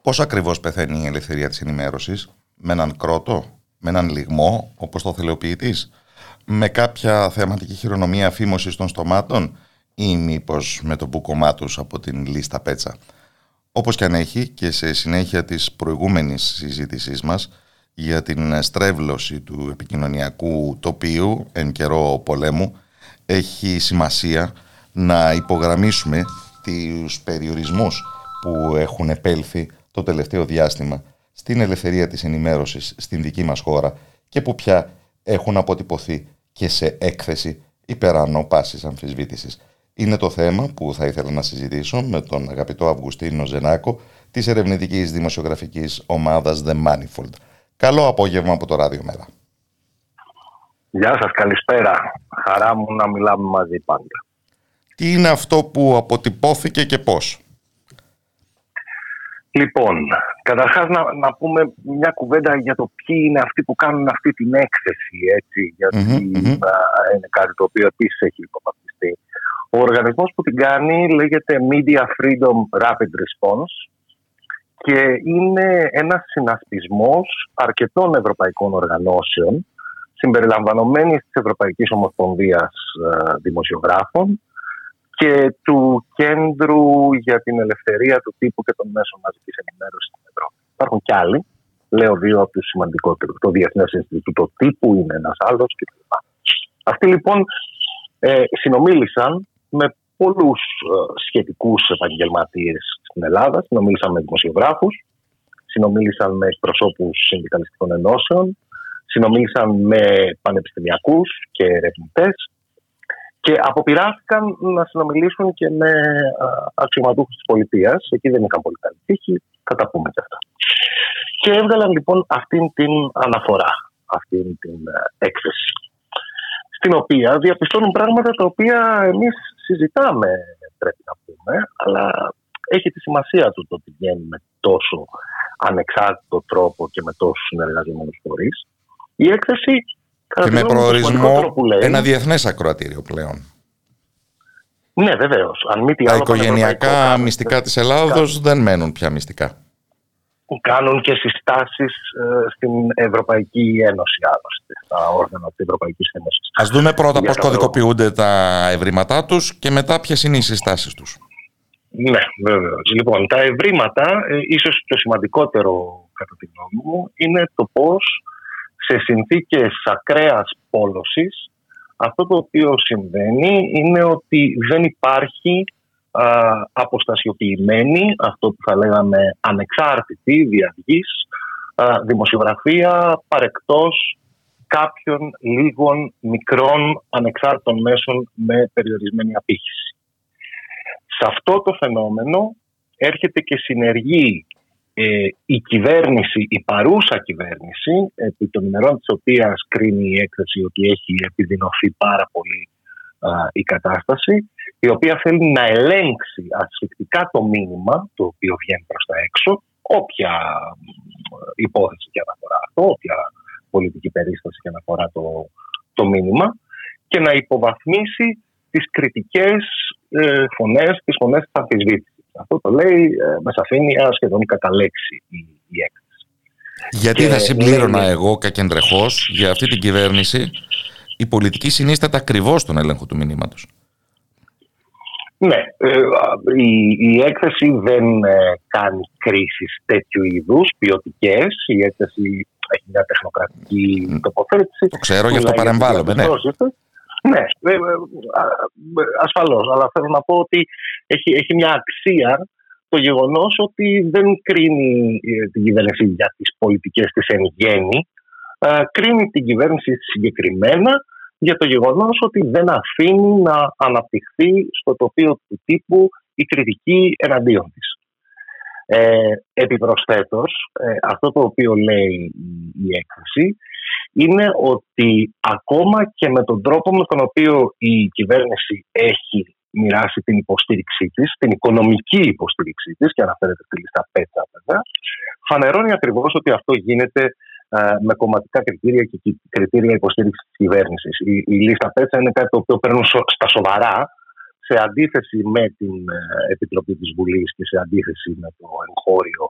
Πώς ακριβώς πεθαίνει η ελευθερία της ενημέρωσης, με έναν κρότο, με έναν λιγμό, όπως το θέλει ο ποιητής, με κάποια θεαματική χειρονομία φήμωσης των στομάτων; Ή μήπως με το μπουκωμά τους από την λίστα πέτσα; Όπως και αν έχει και σε συνέχεια της προηγούμενης συζήτησής μας για την στρέβλωση του επικοινωνιακού τοπίου εν καιρό πολέμου, έχει σημασία να υπογραμμίσουμε τους περιορισμούς που έχουν επέλθει το τελευταίο διάστημα στην ελευθερία της ενημέρωσης στην δική μας χώρα και που πια έχουν αποτυπωθεί και σε έκθεση υπεράνω πάσης αμφισβήτησης. Είναι το θέμα που θα ήθελα να συζητήσω με τον αγαπητό Αυγουστίνο Ζενάκο της ερευνητικής δημοσιογραφικής ομάδας The Manifold. Καλό απόγευμα από το Ράδιο Μέρα. Γεια σας, καλησπέρα. Χαρά μου να μιλάμε μαζί πάντα. Τι είναι αυτό που αποτυπώθηκε και πώς; Λοιπόν, καταρχάς να, να πούμε μια κουβέντα για το ποιοι είναι αυτοί που κάνουν αυτή την έκθεση, έτσι, γιατί Μμμ, α, είναι κάτι το οποίο επίσης έχει υποβαθμιστεί. Ο οργανισμός που την κάνει λέγεται Media Freedom Rapid Response και είναι ένας συνασπισμός αρκετών ευρωπαϊκών οργανώσεων συμπεριλαμβανομένης της Ευρωπαϊκής Ομοσπονδίας ε, Δημοσιογράφων και του Κέντρου για την Ελευθερία του Τύπου και των Μέσων Μαζικής Ενημέρωσης στην Ευρώπη. Υπάρχουν κι άλλοι, λέω δύο από τους σημαντικότερους. Το Διεθνές Ινστιτούτο Τύπου είναι ένας άλλος κτλ. Αυτοί λοιπόν ε, συνομίλησαν με πολλούς ε, σχετικούς επαγγελματίες στην Ελλάδα, συνομίλησαν με δημοσιογράφους, συνομίλησαν με εκπροσώπους συνδικαλιστικών ενώσεων, συνομίλησαν με πανεπιστημιακούς και ερευνητές και αποπειράθηκαν να συνομιλήσουν και με αξιωματούχους της πολιτείας. Εκεί δεν είχαν πολύ καλή τύχη, θα τα πούμε και αυτά. Και έβγαλαν λοιπόν αυτήν την αναφορά, αυτήν την ε, έκθεση στην οποία διαπιστώνουν πράγματα τα οποία εμείς συζητάμε πρέπει να πούμε, αλλά έχει τη σημασία του το ότι βγαίνει με τόσο ανεξάρτητο τρόπο και με τόσους συνεργαζόμενους φορείς. Η έκθεση Και με κατά τη γνώμη μου, το προορισμό σημαντικότερο που λέει, ένα διεθνές ακροατήριο πλέον. Ναι, βεβαίως. Αν μη τι Τα άλλο, οικογενειακά πανευρωπαϊκό μυστικά της Ελλάδος δεν μένουν πια μυστικά. κάνουν και συστάσεις ε, στην Ευρωπαϊκή Ένωση, άλλωστε, στα όργανα της Ευρωπαϊκής Ένωσης. Ας δούμε πρώτα Για πώς το κωδικοποιούνται τα ευρήματά τους και μετά ποιες είναι οι συστάσεις τους. Ναι, βεβαίως. Λοιπόν, τα ευρήματα, ε, ίσως το σημαντικότερο κατά τη γνώμη μου, είναι το πώς σε συνθήκες ακραίας πόλωσης αυτό το οποίο συμβαίνει είναι ότι δεν υπάρχει α, αποστασιοποιημένη, αυτό που θα λέγαμε ανεξάρτητη διαυγής, α, δημοσιογραφία παρεκτός κάποιων λίγων μικρών ανεξάρτητων μέσων με περιορισμένη απήχηση. Σε αυτό το φαινόμενο έρχεται και συνεργεί ε, η κυβέρνηση, η παρούσα κυβέρνηση, επί των ημερών της οποίας κρίνει η έκθεση ότι έχει επιδεινωθεί πάρα πολύ α, η κατάσταση, η οποία θέλει να ελέγξει ασφυκτικά το μήνυμα το οποίο βγαίνει προς τα έξω, όποια υπόθεση και αναφορά αυτό, όποια πολιτική περίσταση και αναφορά το, το μήνυμα και να υποβαθμίσει τις κριτικές ε, φωνές, τις φωνές της αμφισβήτησης. Αυτό το λέει ε, με σαφήνεια σχεδόν κατά λέξη η, η έκθεση. Γιατί Και θα συμπλήρωνα λέει- εγώ κακεντρεχώς για αυτή την κυβέρνηση η πολιτική συνίσταται ακριβώς στον έλεγχο του μηνύματος. Ναι, ε, η, η έκθεση δεν ε, κάνει κρίσεις τέτοιου είδους, ποιοτικές. Η έκθεση έχει μια τεχνοκρατική τοποθέτηση. Το ξέρω, γι' αυτό Μιλάει για παρεμβάλλομαι, ναι. Διαπιστώσεις. Ναι, ε, ε, α- ασφαλώς, αλλά θέλω να πω ότι έχει, έχει μια αξία το γεγονός ότι δεν κρίνει ε, την κυβέρνηση για τις πολιτικές της εν γέννη, ε, κρίνει την κυβέρνηση συγκεκριμένα για το γεγονός ότι δεν αφήνει να αναπτυχθεί στο τοπίο του τύπου η κριτική εναντίον της. Ε, επιπροσθέτως, ε, αυτό το οποίο λέει η, η έκθεση είναι ότι ακόμα και με τον τρόπο με τον οποίο η κυβέρνηση έχει μοιράσει την υποστήριξή της, την οικονομική υποστήριξή της, και αναφέρεται στη λίστα πέτσα βέβαια, φανερώνει ακριβώς ότι αυτό γίνεται ε, με κομματικά κριτήρια και κριτήρια υποστήριξης της κυβέρνησης. Η, η λίστα πέτσα είναι κάτι το οποίο παίρνουν στα σοβαρά σε αντίθεση με την ε, Επιτροπή της Βουλής και σε αντίθεση με το εγχώριο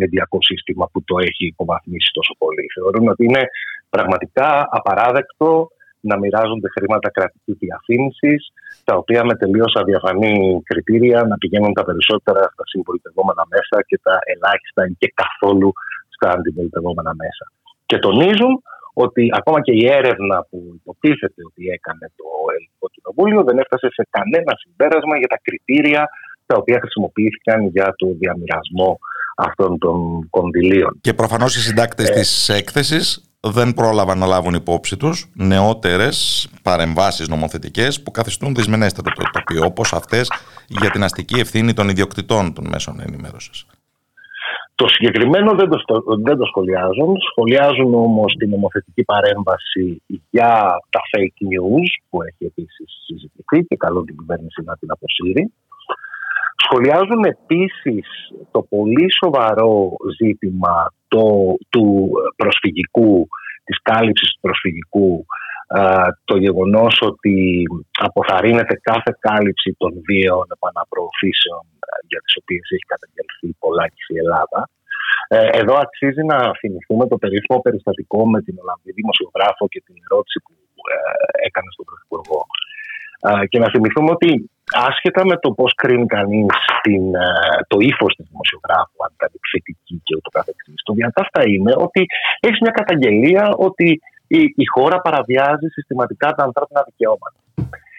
μεδιακό σύστημα που το έχει υποβαθμίσει τόσο πολύ. Θεωρούν ότι είναι πραγματικά απαράδεκτο να μοιράζονται χρήματα κρατική διαφήμισης, τα οποία με τελείως αδιαφανή κριτήρια να πηγαίνουν τα περισσότερα στα συμπολιτευόμενα μέσα και τα ελάχιστα ή και καθόλου στα αντιπολιτευόμενα μέσα. Και τονίζουν ότι ακόμα και η έρευνα που υποτίθεται ότι έκανε το Ελληνικό Κοινοβούλιο δεν έφτασε σε κανένα συμπέρασμα για τα κριτήρια τα οποία χρησιμοποιήθηκαν για το διαμοιρασμό αυτών των κονδυλίων. Και προφανώς οι συντάκτες ε, της έκθεσης δεν πρόλαβαν να λάβουν υπόψη τους νεότερες παρεμβάσεις νομοθετικές που καθιστούν δυσμενέστερο το τοπίο, όπως αυτές για την αστική ευθύνη των ιδιοκτητών των μέσων ενημέρωσης. Το συγκεκριμένο δεν το, δεν το σχολιάζουν. Σχολιάζουν όμως την νομοθετική παρέμβαση για τα fake news που έχει επίσης συζητηθεί και καλό την κυβέρνηση να την αποσύρει. Σχολιάζουν επίσης το πολύ σοβαρό ζήτημα το, του προσφυγικού, της κάλυψης του προσφυγικού, το γεγονός ότι αποθαρρύνεται κάθε κάλυψη των βίαιων επαναπροωθήσεων για τις οποίες έχει καταγγελθεί πολλά και η Ελλάδα. Ε, εδώ αξίζει να θυμηθούμε το περίφημο περιστατικό με την Ολλανδή δημοσιογράφο και την ερώτηση που ε, έκανε στον Πρωθυπουργό. Και να θυμηθούμε ότι άσχετα με το πώς κρίνει κανείς ε, το ύφος του δημοσιογράφου, αν ήταν επιθετική και ούτω καθεξής, το διατάφτα είναι ότι έχει μια καταγγελία ότι η, η χώρα παραβιάζει συστηματικά τα ανθρώπινα δικαιώματα.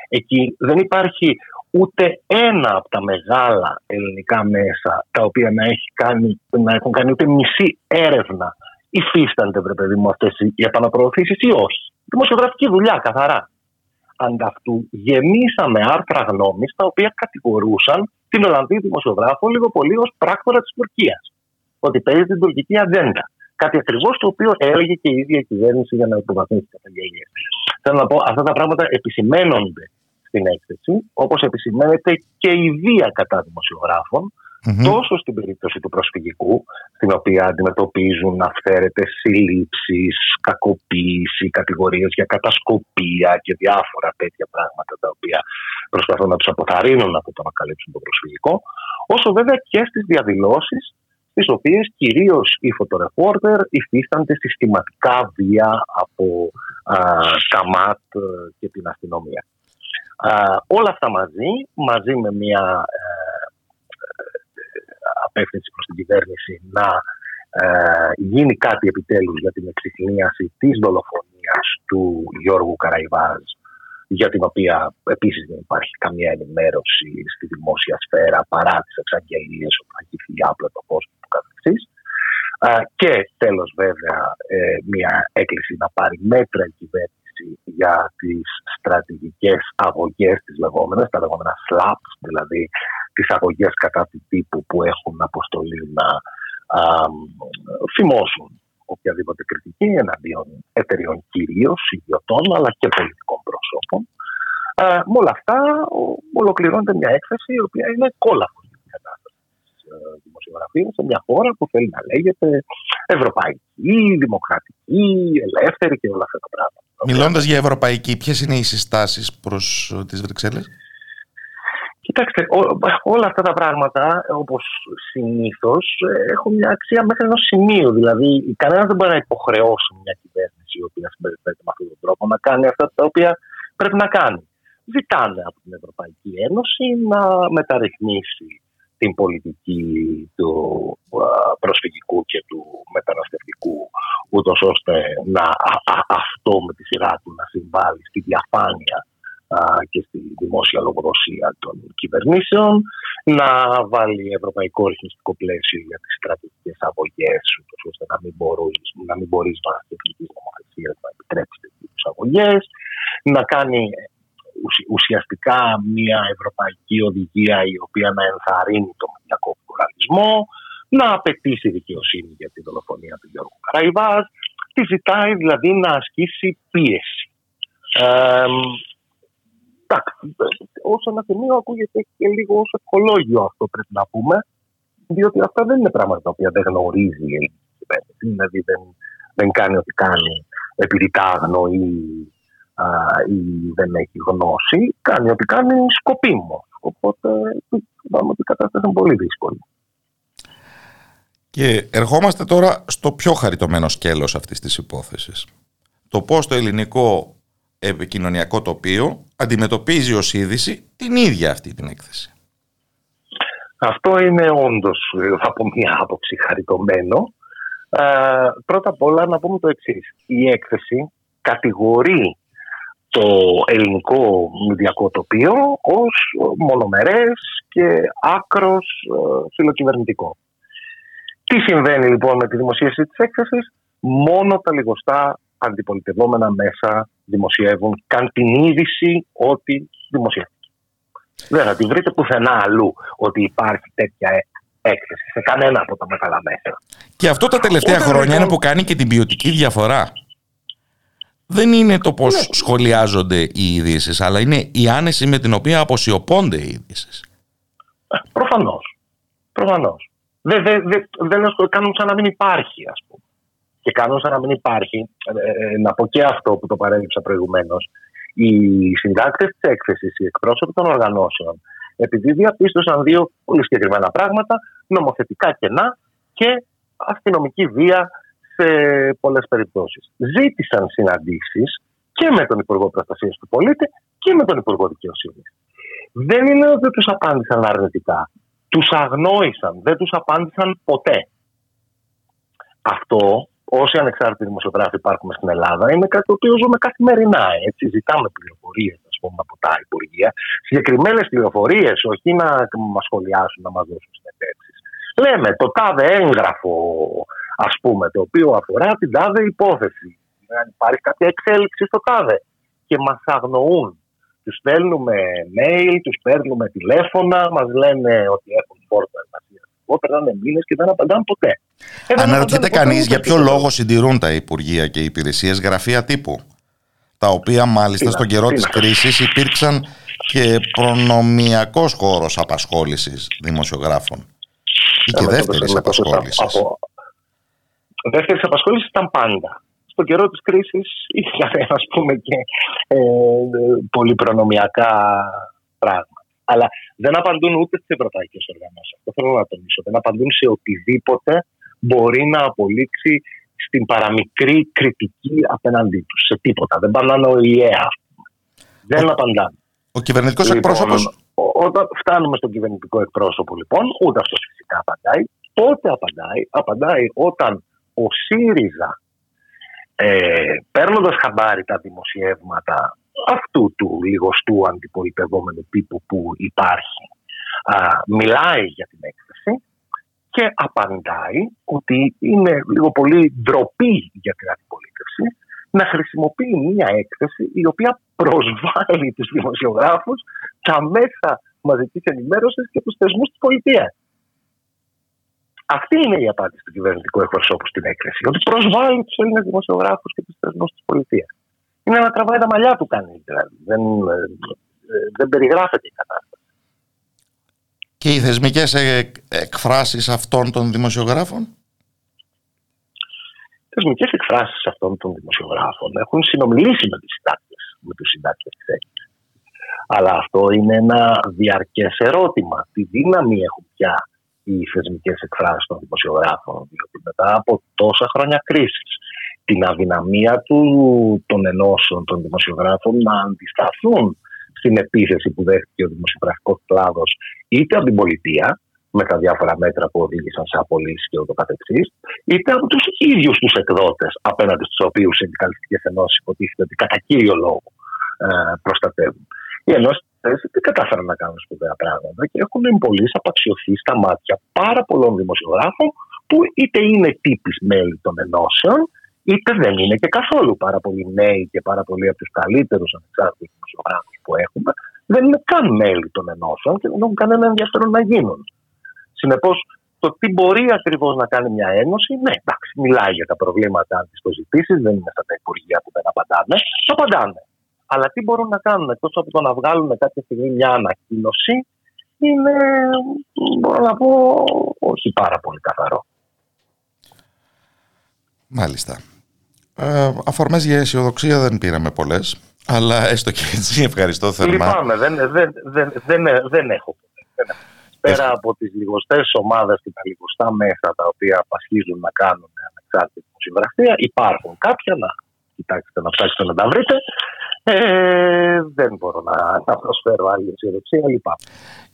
Εκεί δεν υπάρχει ούτε ένα από τα μεγάλα ελληνικά μέσα τα οποία να, έχει κάνει, να έχουν κάνει ούτε μισή έρευνα υφίστανται, βρε παιδί μου, αυτές οι επαναπροωθήσεις ή όχι. Δημοσιογραφική δουλειά, καθαρά ανταυτού γεμίσαμε άρθρα γνώμης τα οποία κατηγορούσαν την Ολλανδή δημοσιογράφο λίγο πολύ ως πράκτορα της Τουρκίας. Ότι παίζει την τουρκική ατζέντα. Κάτι ακριβώς το οποίο έλεγε και η ίδια η κυβέρνηση για να υποβαθμίσει τι καταγγελίε. Θέλω να πω, αυτά τα πράγματα επισημένονται στην έκθεση, όπως επισημαίνεται και η βία κατά δημοσιογράφων, τόσο στην περίπτωση του προσφυγικού, στην οποία αντιμετωπίζουν αυθαίρετες συλλήψεις, κακοποίηση, κατηγορίες για κατασκοπία και διάφορα τέτοια πράγματα τα οποία προσπαθούν να τους αποθαρρύνουν από το να καλύψουν το προσφυγικό, όσο βέβαια και στις διαδηλώσεις τις οποίες κυρίως οι φωτορεπόρτερ υφίστανται συστηματικά βία από τα ΜΑΤ και την αστυνομία. όλα αυτά μαζί, μαζί με μια ε, απεύθυνση προς την κυβέρνηση να ε, γίνει κάτι επιτέλους για την εξυχνίαση της δολοφονίας του Γιώργου Καραϊβάζ για την οποία επίσης δεν υπάρχει καμία ενημέρωση στη δημόσια σφαίρα παρά τις εξαγγελίες ότι θα έχει άπλο το κόσμο του καθεξής. Ε, και τέλος βέβαια ε, μια έκκληση να πάρει μέτρα η κυβέρνηση για τις στρατηγικές αγωγές τις λεγόμενες, τα λεγόμενα SLAPs, δηλαδή τις αγωγές κατά του τύπου που έχουν αποστολή να α, φημώσουν οποιαδήποτε κριτική εναντίον εταιριών κυρίως, ιδιωτών αλλά και πολιτικών πρόσωπων. Α, με όλα αυτά ολοκληρώνεται μια έκθεση η οποία είναι κόλαφος για την κατάσταση τη ε, δημοσιογραφία σε μια χώρα που θέλει να λέγεται ευρωπαϊκή, δημοκρατική, ελεύθερη και όλα αυτά τα πράγματα. Μιλώντας για ευρωπαϊκή, ποιες είναι οι συστάσεις προς ε, τις Βρυξέλλες; Κοιτάξτε, όλα αυτά τα πράγματα, όπως συνήθως, έχουν μια αξία μέχρι ενός σημείου. Δηλαδή, κανένας δεν μπορεί να υποχρεώσει μια κυβέρνηση η οποία συμπεριφέρεται με αυτόν τον τρόπο να κάνει αυτά τα οποία πρέπει να κάνει. Ζητάνε από την Ευρωπαϊκή Ένωση να μεταρρυθμίσει την πολιτική του προσφυγικού και του μεταναστευτικού, ούτως ώστε να αυτό με τη σειρά του να συμβάλλει στη διαφάνεια και στη δημόσια λογοδοσία των κυβερνήσεων, να βάλει ευρωπαϊκό ρυθμιστικό πλαίσιο για τις στρατηγικέ αγωγές, ώστε να μην, μπορείς να μην μπορείς βάσει εθνική νομοθεσία να επιτρέψεις τέτοιου αγωγές, να κάνει ουσιαστικά μια ευρωπαϊκή οδηγία η οποία να ενθαρρύνει το μεδιακό πλουραλισμό πολιτισμό, να απαιτήσει δικαιοσύνη για τη δολοφονία του Γιώργου Καραϊβάς, τη ζητάει δηλαδή να ασκήσει πίεση. Ε, εντάξει, ως ένα σημείο ακούγεται και λίγο ως ευχολόγιο αυτό πρέπει να πούμε, διότι αυτά δεν είναι πράγματα τα οποία δεν γνωρίζει η ελληνική κυβέρνηση. Δηλαδή δεν, δεν κάνει ό,τι κάνει επειδή τα αγνοεί α, ή δεν έχει γνώση. Κάνει ό,τι κάνει σκοπίμω. Οπότε είπαμε ότι η κατάσταση είναι πολύ δύσκολη. Και ερχόμαστε τώρα στο πιο χαριτωμένο σκέλος αυτής της υπόθεσης. Το πώς το ελληνικό επικοινωνιακό τοπίο αντιμετωπίζει ως είδηση την ίδια αυτή την έκθεση. Αυτό είναι όντως από μια άποψη χαριτωμένο. Ε, πρώτα απ' όλα να πούμε το εξής. Η έκθεση κατηγορεί το ελληνικό μηδιακό τοπίο ως μονομερές και άκρος ε, φιλοκυβερνητικό. Τι συμβαίνει λοιπόν με τη δημοσίευση της έκθεσης; Μόνο τα λιγοστά αντιπολιτευόμενα μέσα δημοσιεύουν καν την είδηση ότι δημοσιεύτηκε. Δεν θα τη βρείτε πουθενά αλλού ότι υπάρχει τέτοια έκθεση σε κανένα από τα μεγάλα μέσα. Και αυτό τα τελευταία Όταν χρόνια λοιπόν- είναι που κάνει και την ποιοτική διαφορά. Δεν είναι το πώς Ναι. σχολιάζονται οι ειδήσεις, αλλά είναι η άνεση με την οποία αποσιωπώνται οι ειδήσεις. Προφανώς. Προφανώς. Δεν δε, δε, δεν ασχολ- κάνουν σαν να μην υπάρχει, ας πούμε. Και κάνουν σαν να μην υπάρχει. Ε, ε, να πω και αυτό που το παρέλειψα προηγουμένως. Οι συντάκτες της έκθεσης, οι εκπρόσωποι των οργανώσεων, επειδή διαπίστωσαν δύο πολύ συγκεκριμένα πράγματα, νομοθετικά κενά και αστυνομική βία σε πολλές περιπτώσεις. Ζήτησαν συναντήσεις και με τον Υπουργό Προστασίας του Πολίτη και με τον Υπουργό Δικαιοσύνης. Δεν είναι ότι τους απάντησαν αρνητικά. Τους αγνόησαν. Δεν τους απάντησαν ποτέ. Αυτό, όσοι ανεξάρτητοι δημοσιογράφοι υπάρχουν στην Ελλάδα, είναι κάτι το οποίο ζούμε καθημερινά. Έτσι. Ζητάμε πληροφορίες από τα Υπουργεία. Συγκεκριμένες πληροφορίες, όχι να μας σχολιάσουν, να μας δώσουν συνεντεύξεις. Λέμε το τάδε έγγραφο, ας πούμε, το οποίο αφορά την τάδε υπόθεση. Αν υπάρχει κάποια εξέλιξη στο τάδε. Και μας αγνοούν. Τους στέλνουμε mail, τους παίρνουμε τηλέφωνα, μας λένε ότι έχουν φόρτα εργασία. Περνάνε μήνες και δεν απαντάνε ποτέ. Ε, δεν Αναρωτιέται απαντάνε ποτέ κανεί ούτε για ποιο τίποτα. λόγο συντηρούν τα Υπουργεία και οι υπηρεσίες γραφεία τύπου. Τα οποία μάλιστα Τι στον να- καιρό τι της να- κρίσης υπήρξαν και προνομιακός χώρος απασχόλησης δημοσιογράφων. Ή και Ε, με το δεύτερης με το σωστά. απασχόλησης. Από- Δεύτερη απασχόλησης ήταν πάντα. Στον καιρό της κρίσης είχαν ας πούμε και ε, πολύ προνομιακά πράγματα. Αλλά δεν απαντούν ούτε στις ευρωπαϊκές οργανώσεις. Αυτό θέλω να τονίσω. Δεν απαντούν σε οτιδήποτε μπορεί να απολύξει στην παραμικρή κριτική απέναντί τους. Σε τίποτα. Δεν παντάνε ο ΙΕΑ. ας πούμε. Δεν απαντάνε. Ο κυβερνητικός Λοιπόν, εκπρόσωπο. ο- Όταν φτάνουμε στον κυβερνητικό εκπρόσωπο, λοιπόν, ούτε αυτός φυσικά απαντάει. Πότε απαντάει, απαντάει όταν ο ΣΥΡΙΖΑ, ε, παίρνοντας χαμπάρι τα δημοσιεύματα αυτού του λιγοστού αντιπολιτευόμενου τύπου που υπάρχει, α, μιλάει για την έκθεση και απαντάει ότι είναι λίγο πολύ ντροπή για την αντιπολίτευση να χρησιμοποιεί μια έκθεση η οποία προσβάλλει τους δημοσιογράφους, τα μέσα μαζικής ενημέρωσης και τους θεσμούς της πολιτείας. Αυτή είναι η απάντηση του κυβερνητικού εκπροσώπου στην έκθεση. Ότι προσβάλλει τους Έλληνες δημοσιογράφους και τους θεσμούς της πολιτείας. Είναι να τραβάει τα μαλλιά του κανείς. Δηλαδή. Δεν, ε, ε, δεν περιγράφεται η κατάσταση. Και οι θεσμικές εκφράσεις αυτών των δημοσιογράφων; θεσμικές εκφράσεις αυτών των δημοσιογράφων έχουν συνομιλήσει με, με τους συντάκτες της έκθεσης. Αλλά αυτό είναι ένα διαρκές ερώτημα. Τι δύναμη έχουν πια οι θεσμικές εκφράσεις των δημοσιογράφων, διότι μετά από τόσα χρόνια κρίσης, την αδυναμία του, των ενώσεων των δημοσιογράφων να αντισταθούν στην επίθεση που δέχτηκε ο δημοσιογραφικός κλάδος είτε από την πολιτεία, με τα διάφορα μέτρα που οδήγησαν σε απολύσεις και ούτω καθεξής, είτε από τους ίδιους τους εκδότες, απέναντι στους οποίους οι συνδικαλιστικές ενώσεις υποτίθεται ότι κατά κύριο λόγο ε, προστατεύουν. Οι ενώσει δεν κατάφεραν να κάνουν σπουδαία πράγματα και έχουν πολύ απαξιωθεί στα μάτια πάρα πολλών δημοσιογράφων που είτε είναι τύποι μέλη των ενώσεων, είτε δεν είναι και καθόλου πάρα πολλοί νέοι και πάρα πολλοί από τους καλύτερους ανεξάρτητους δημοσιογράφους που έχουμε, δεν είναι καν μέλη των ενώσεων και δεν έχουν κανένα ενδιαφέρον να γίνουν. Συνεπώς, Το τι μπορεί ακριβώς να κάνει μια ένωση, ναι, εντάξει, μιλάει για τα προβλήματα, αν τη το ζητήσει, δεν είναι στα τα υπουργεία που δεν απαντάνε. Το απαντάνε. Αλλά τι μπορούν να κάνουν εκτός από το να βγάλουν κάποια στιγμή μια ανακοίνωση, είναι, μπορώ να πω, όχι πάρα πολύ καθαρό. Μάλιστα. Ε, αφορμές για αισιοδοξία δεν πήραμε πολλές, αλλά έστω και έτσι ευχαριστώ θερμά. Λυπάμαι, δεν, δεν, δεν, δεν, δεν έχω. Πέρα από τις λιγοστές ομάδες και τα λιγοστά μέσα τα οποία απασχίζουν να κάνουν ανεξάρτητη συμβραστία, υπάρχουν κάποια να κοιτάξετε να ψάξετε να τα βρείτε. Ε, δεν μπορώ να, να προσφέρω άλλη αισιοδοξία, λυπάμαι.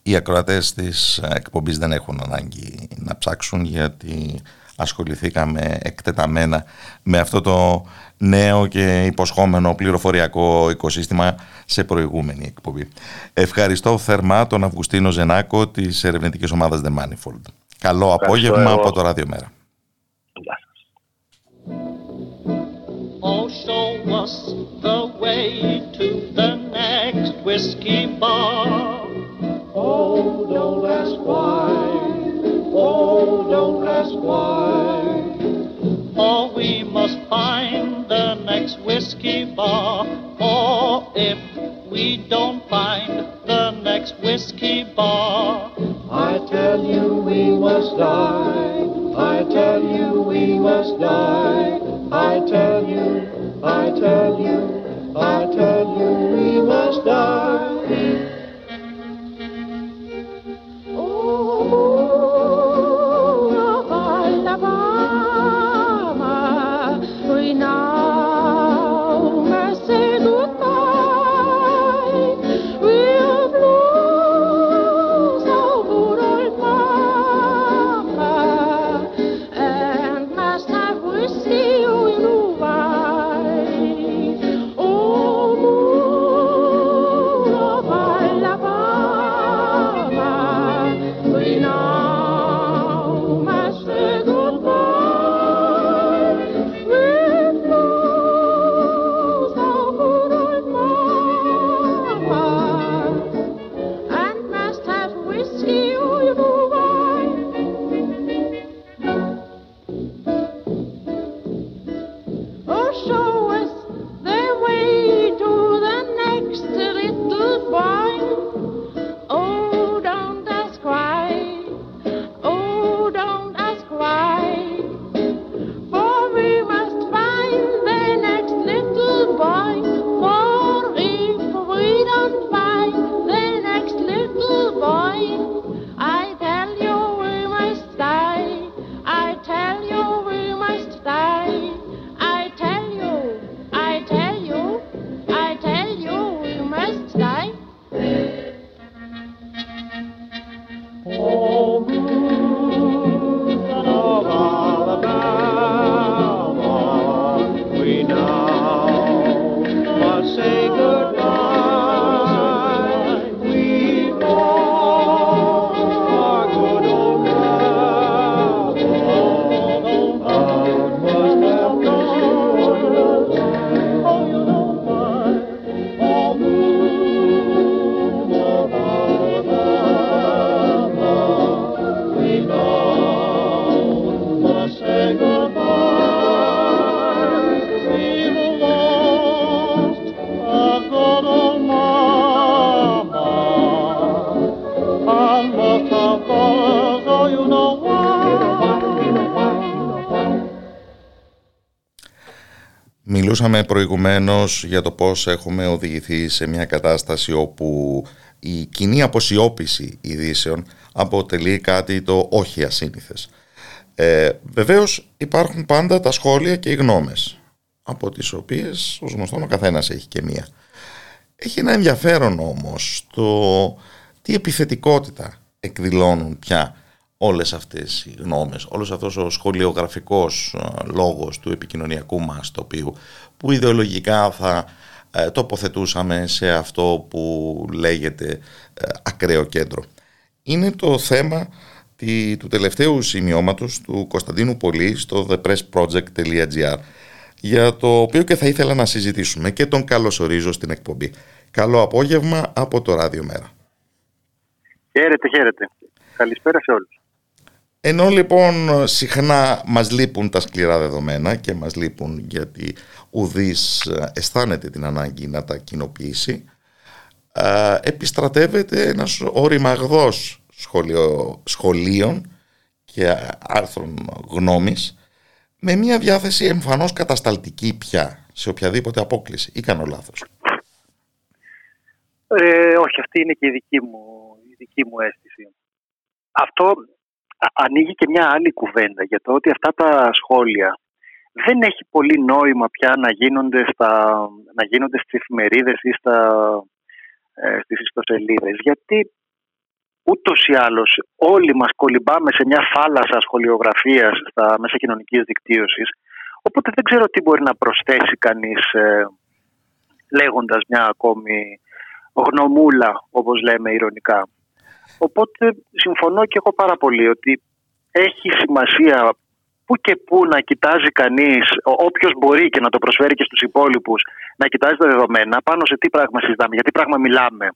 Οι ακροατές της εκπομπής δεν έχουν ανάγκη να ψάξουν γιατί ασχοληθήκαμε εκτεταμένα με αυτό το νέο και υποσχόμενο πληροφοριακό οικοσύστημα σε προηγούμενη εκπομπή. Ευχαριστώ θερμά τον Αυγουστίνο Ζενάκο της ερευνητικής ομάδας The Manifold. Καλό απόγευμα από το Ράδιο Oh, show us the way to the next whiskey bar. Oh, don't ask why. Oh, don't ask why. For we must find the next whiskey bar. For if we don't find the next whiskey bar, I tell you we must die. I tell you we must die. I tell you, I tell you, I tell you we must die. Oh, Μιλούσαμε προηγουμένως για το πώς έχουμε οδηγηθεί σε μια κατάσταση όπου η κοινή αποσιώπηση ειδήσεων αποτελεί κάτι το όχι ασύνηθες. Ε, βεβαίως υπάρχουν πάντα τα σχόλια και οι γνώμες, από τις οποίες ως γνωστόν ο καθένας έχει και μία. Έχει ένα ενδιαφέρον όμως το τι επιθετικότητα εκδηλώνουν πια όλες αυτές οι γνώμες, όλος αυτός ο σχολιογραφικός ε, λόγος του επικοινωνιακού μας τοπίου που ιδεολογικά θα ε, τοποθετούσαμε σε αυτό που λέγεται ε, ακραίο κέντρο. Είναι το θέμα τη, του τελευταίου σημειώματος του Κωνσταντίνου Πολύ στο thepressproject.gr για το οποίο και θα ήθελα να συζητήσουμε και τον καλωσορίζω στην εκπομπή. Καλό απόγευμα από το Ράδιο Μέρα. Χαίρετε, χαίρετε. Καλησπέρα σε όλους. Ενώ λοιπόν συχνά μας λείπουν τα σκληρά δεδομένα και μας λείπουν γιατί ουδής ε, αισθάνεται την ανάγκη να τα κοινοποιήσει, ε, επιστρατεύεται ένας οριμαγδός σχολείο, σχολείων και άρθρων γνώμης με μια διάθεση εμφανώς κατασταλτική πια σε οποιαδήποτε απόκληση ή κάνω λάθος. Ε, όχι, αυτή είναι και η δική μου, η δική μου αίσθηση. Αυτό α- ανοίγει και μια άλλη κουβέντα για το ότι αυτά τα σχόλια δεν έχει πολύ νόημα πια να γίνονται, στα, να γίνονται στις εφημερίδες ή στα, ε, στις ιστοσελίδες. Γιατί ούτως ή άλλως όλοι μας κολυμπάμε σε μια θάλασσα σχολιογραφίας στα μέσα κοινωνικής δικτύωσης οπότε δεν ξέρω τι μπορεί να προσθέσει κανείς ε, λέγοντας μια ακόμη γνωμούλα όπως λέμε ηρωνικά. Οπότε συμφωνώ και εγώ πάρα πολύ ότι έχει σημασία που και που να κοιτάζει κανείς, ο- όποιος μπορεί και να το προσφέρει και στους υπόλοιπους, να κοιτάζει τα δεδομένα πάνω σε τι πράγμα συζητάμε, για τι πράγμα μιλάμε,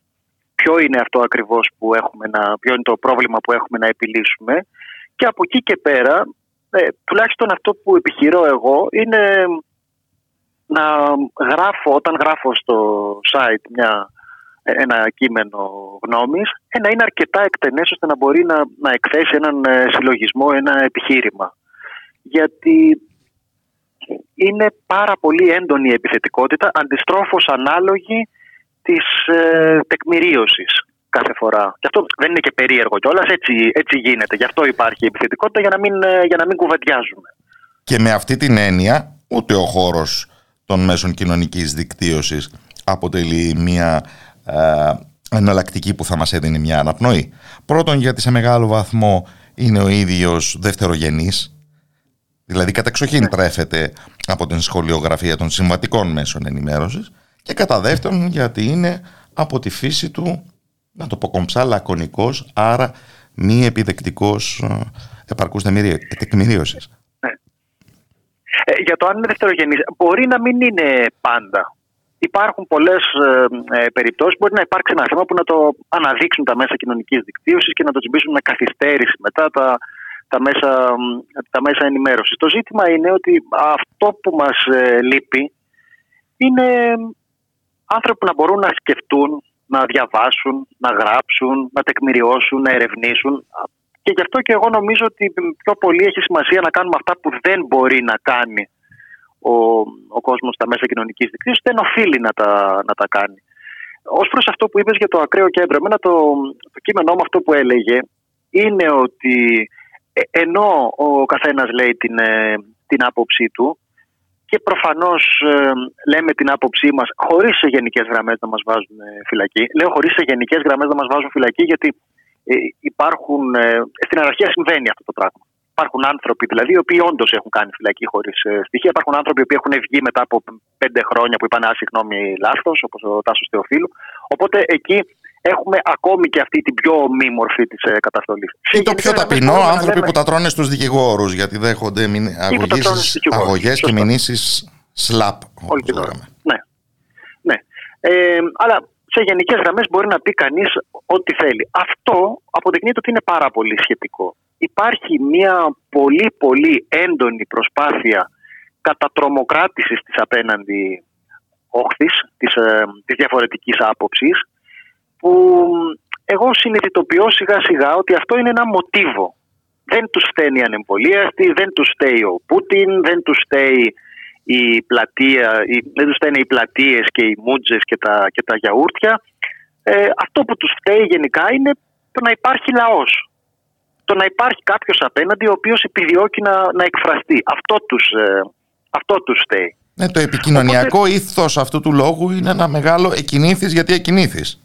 ποιο είναι αυτό ακριβώς που έχουμε να, ποιο είναι το πρόβλημα που έχουμε να επιλύσουμε. Και από εκεί και πέρα, ε, τουλάχιστον αυτό που επιχειρώ εγώ είναι να γράφω, όταν γράφω στο site μια, ένα κείμενο γνώμης, ε, να είναι αρκετά εκτενές ώστε να μπορεί να, να εκθέσει έναν ε, συλλογισμό, ένα επιχείρημα. Γιατί είναι πάρα πολύ έντονη η επιθετικότητα, αντιστρόφως ανάλογη της ε, τεκμηρίωσης κάθε φορά. Και αυτό δεν είναι και περίεργο κιόλας, έτσι, έτσι γίνεται. Γι' αυτό υπάρχει η επιθετικότητα για να μην, ε, για να μην κουβεντιάζουμε. Και με αυτή την έννοια ούτε ο χώρος των μέσων κοινωνικής δικτύωσης αποτελεί μια ε, εναλλακτική που θα μας έδινε μια αναπνοή. Πρώτον γιατί σε μεγάλο βαθμό είναι ο ίδιος δευτερογενής δηλαδή κατεξοχήν τρέφεται από την σχολιογραφία των συμβατικών μέσων ενημέρωσης και κατά δεύτερον γιατί είναι από τη φύση του να το πω κομψά λακωνικός άρα μη επιδεκτικός ε, επαρκούς τεκμηρί- τεκμηρίωσης. Ε, για το αν είναι δευτερογενής, μπορεί να μην είναι πάντα. Υπάρχουν πολλές ε, ε, περιπτώσεις. Μπορεί να υπάρξει ένα θέμα που να το αναδείξουν τα μέσα κοινωνικής δικτύωσης και να το τσιμπήσουν με καθυστέρηση μετά τα, τα, μέσα, μ, τα μέσα ενημέρωσης. Το ζήτημα είναι ότι αυτό που μας λείπει είναι άνθρωποι που να μπορούν να σκεφτούν, να διαβάσουν, να γράψουν, να τεκμηριώσουν, να ερευνήσουν. Και γι' αυτό και εγώ νομίζω ότι πιο πολύ έχει σημασία να κάνουμε αυτά που δεν μπορεί να κάνει ο, ο κόσμος στα μέσα κοινωνικής δικτύωσης, δεν οφείλει να τα, να τα κάνει. Ω προς αυτό που είπες για το ακραίο κέντρο, εμένα το, το κείμενό μου αυτό που έλεγε είναι ότι ε, ενώ ο καθένας λέει την, ε, την άποψή του και προφανώς λέμε την άποψή μας χωρίς σε γενικές γραμμές να μας βάζουν ε, φυλακή. Λέω χωρίς σε γενικές γραμμές να μας βάζουν φυλακή γιατί ε, υπάρχουν. ε, στην αναρχία συμβαίνει αυτό το πράγμα. Υπάρχουν άνθρωποι δηλαδή οι οποίοι όντως έχουν κάνει φυλακή χωρίς στοιχεία. Υπάρχουν άνθρωποι οι οποίοι έχουν βγει μετά από πέντε χρόνια που είπαν Α, συγγνώμη, λάθος, όπως ο Τάσος Θεοφίλου. Οπότε εκεί έχουμε ακόμη και αυτή την πιο ομή μορφή της ε, καταστολής. Ή το πιο ταπεινό, άνθρωποι που τα τρώνε στους δικηγόρους γιατί δέχονται μηνύ- Ή που τα τρώνε στους αγωγήσεις, δικηγόρους. αγωγές και Σωστά. μηνύσεις slap, Όλη όπως την ώρα. λέγαμε. Ναι. ναι. Ε, αλλά σε γενικές γραμμές μπορεί να πει κανείς ό,τι θέλει. Αυτό αποδεικνύεται ότι είναι πάρα πολύ σχετικό. Υπάρχει μια πολύ πολύ έντονη προσπάθεια κατατρομοκράτησης της απέναντι όχθης, της, ε, της διαφορετικής άποψης, που εγώ συνειδητοποιώ σιγά σιγά ότι αυτό είναι ένα μοτίβο. Δεν τους φταίνει η ανεμβολίαστη, δεν τους φταίει ο Πούτιν, δεν τους φταίει η πλατεία, η, δεν τους φταίνε οι πλατείες και οι μούτζες και τα, και τα γιαούρτια. Ε, αυτό που τους φταίει γενικά είναι το να υπάρχει λαός. Το να υπάρχει κάποιος απέναντι ο οποίος επιδιώκει να, να εκφραστεί. Αυτό τους, ε, αυτό τους φταίει. Ναι, το επικοινωνιακό ήθος αυτού του λόγου είναι ένα μεγάλο εκινήθης γιατί εκινήθης.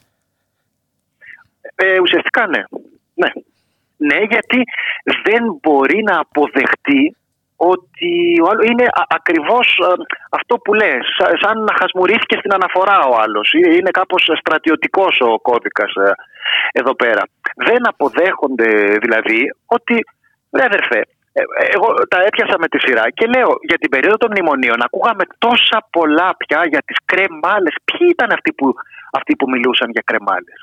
Ε, ουσιαστικά ναι. ναι. Ναι, γιατί δεν μπορεί να αποδεχτεί ότι ο άλλος είναι α- ακριβώς ε, αυτό που λες, σα- σαν να χασμουρήθηκε στην αναφορά ο άλλος. Είναι, είναι κάπως στρατιωτικός ο κώδικας ε, εδώ πέρα. Δεν αποδέχονται δηλαδή ότι, ρε αδερφέ, ε, ε, εγώ τα έπιασα με τη σειρά και λέω για την περίοδο των μνημονίων ακούγαμε τόσα πολλά πια για τις κρεμάλες. Ποιοι ήταν αυτοί που, αυτοί που μιλούσαν για κρεμάλες;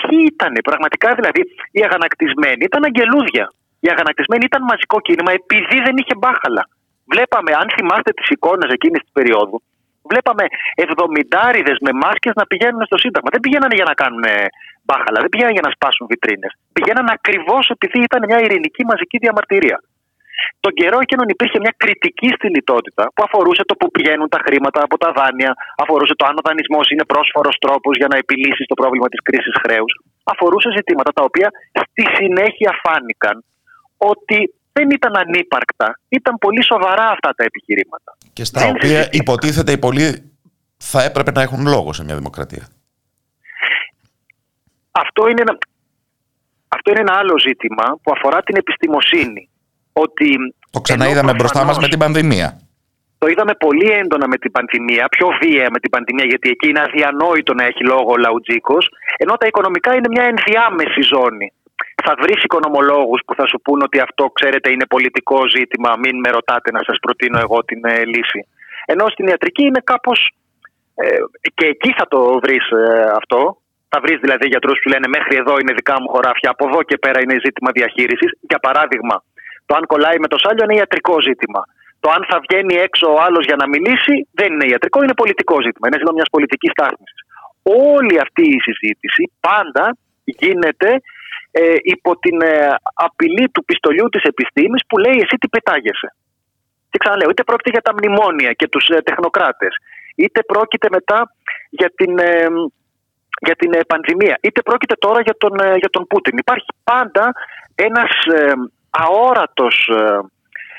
Ποιοι ήταν, πραγματικά δηλαδή οι αγανακτισμένοι ήταν αγγελούδια. Οι αγανακτισμένοι ήταν μαζικό κίνημα επειδή δεν είχε μπάχαλα. Βλέπαμε, αν θυμάστε τις εικόνες εκείνης της περίοδου, βλέπαμε εβδομηντάριδες με μάσκες να πηγαίνουν στο Σύνταγμα. Δεν πηγαίνανε για να κάνουν ε, μπάχαλα, δεν πηγαίνανε για να σπάσουν βιτρίνες. Πηγαίνανε ακριβώς επειδή ήταν μια ειρηνική μαζική διαμαρτυρία. Τον καιρό εκείνον υπήρχε μια κριτική στη λιτότητα που αφορούσε το που πηγαίνουν τα χρήματα από τα δάνεια, αφορούσε το αν ο δανεισμός είναι πρόσφορος τρόπος για να επιλύσεις το πρόβλημα της κρίσης χρέους. Αφορούσε ζητήματα τα οποία στη συνέχεια φάνηκαν ότι δεν ήταν ανύπαρκτα. Ήταν πολύ σοβαρά αυτά τα επιχειρήματα. Και στα Δεν οποία συζητήθηκαν. υποτίθεται οι πολλοί θα έπρεπε να έχουν λόγο σε μια δημοκρατία. Αυτό είναι, ένα, αυτό είναι ένα άλλο ζήτημα που αφορά την επιστημοσύνη. Ότι Το ξαναείδαμε ενώ μπροστά μας προφανώς με την πανδημία. Το είδαμε πολύ έντονα με την πανδημία, πιο βία με την πανδημία, γιατί εκεί είναι αδιανόητο να έχει λόγο ο Λαουτζίκος, ενώ τα οικονομικά είναι μια ενδιάμεση ζώνη. Θα βρεις οικονομολόγους που θα σου πούν ότι αυτό, ξέρετε, είναι πολιτικό ζήτημα, μην με ρωτάτε να σας προτείνω εγώ την ε, λύση. Ενώ στην ιατρική είναι κάπως. Ε, και εκεί θα το βρεις αυτό. Θα βρεις δηλαδή γιατρούς που λένε μέχρι εδώ είναι δικά μου χωράφια, από εδώ και πέρα είναι ζήτημα διαχείρισης. Για παράδειγμα, το αν κολλάει με το σάλιο είναι ιατρικό ζήτημα. Το αν θα βγαίνει έξω ο άλλος για να μιλήσει δεν είναι ιατρικό, είναι πολιτικό ζήτημα. Είναι ζήτημα μιας πολιτικής στάθμισης. Όλη αυτή η συζήτηση πάντα γίνεται ε, υπό την ε, απειλή του πιστολιού της επιστήμης που λέει εσύ τι πετάγεσαι. Και ξαναλέω, είτε πρόκειται για τα μνημόνια και τους ε, τεχνοκράτες, είτε πρόκειται μετά για την, ε, για την ε, πανδημία, είτε πρόκειται τώρα για τον, ε, για τον Πούτιν. Υπάρχει πάντα ένας ε, αόρατος, ε,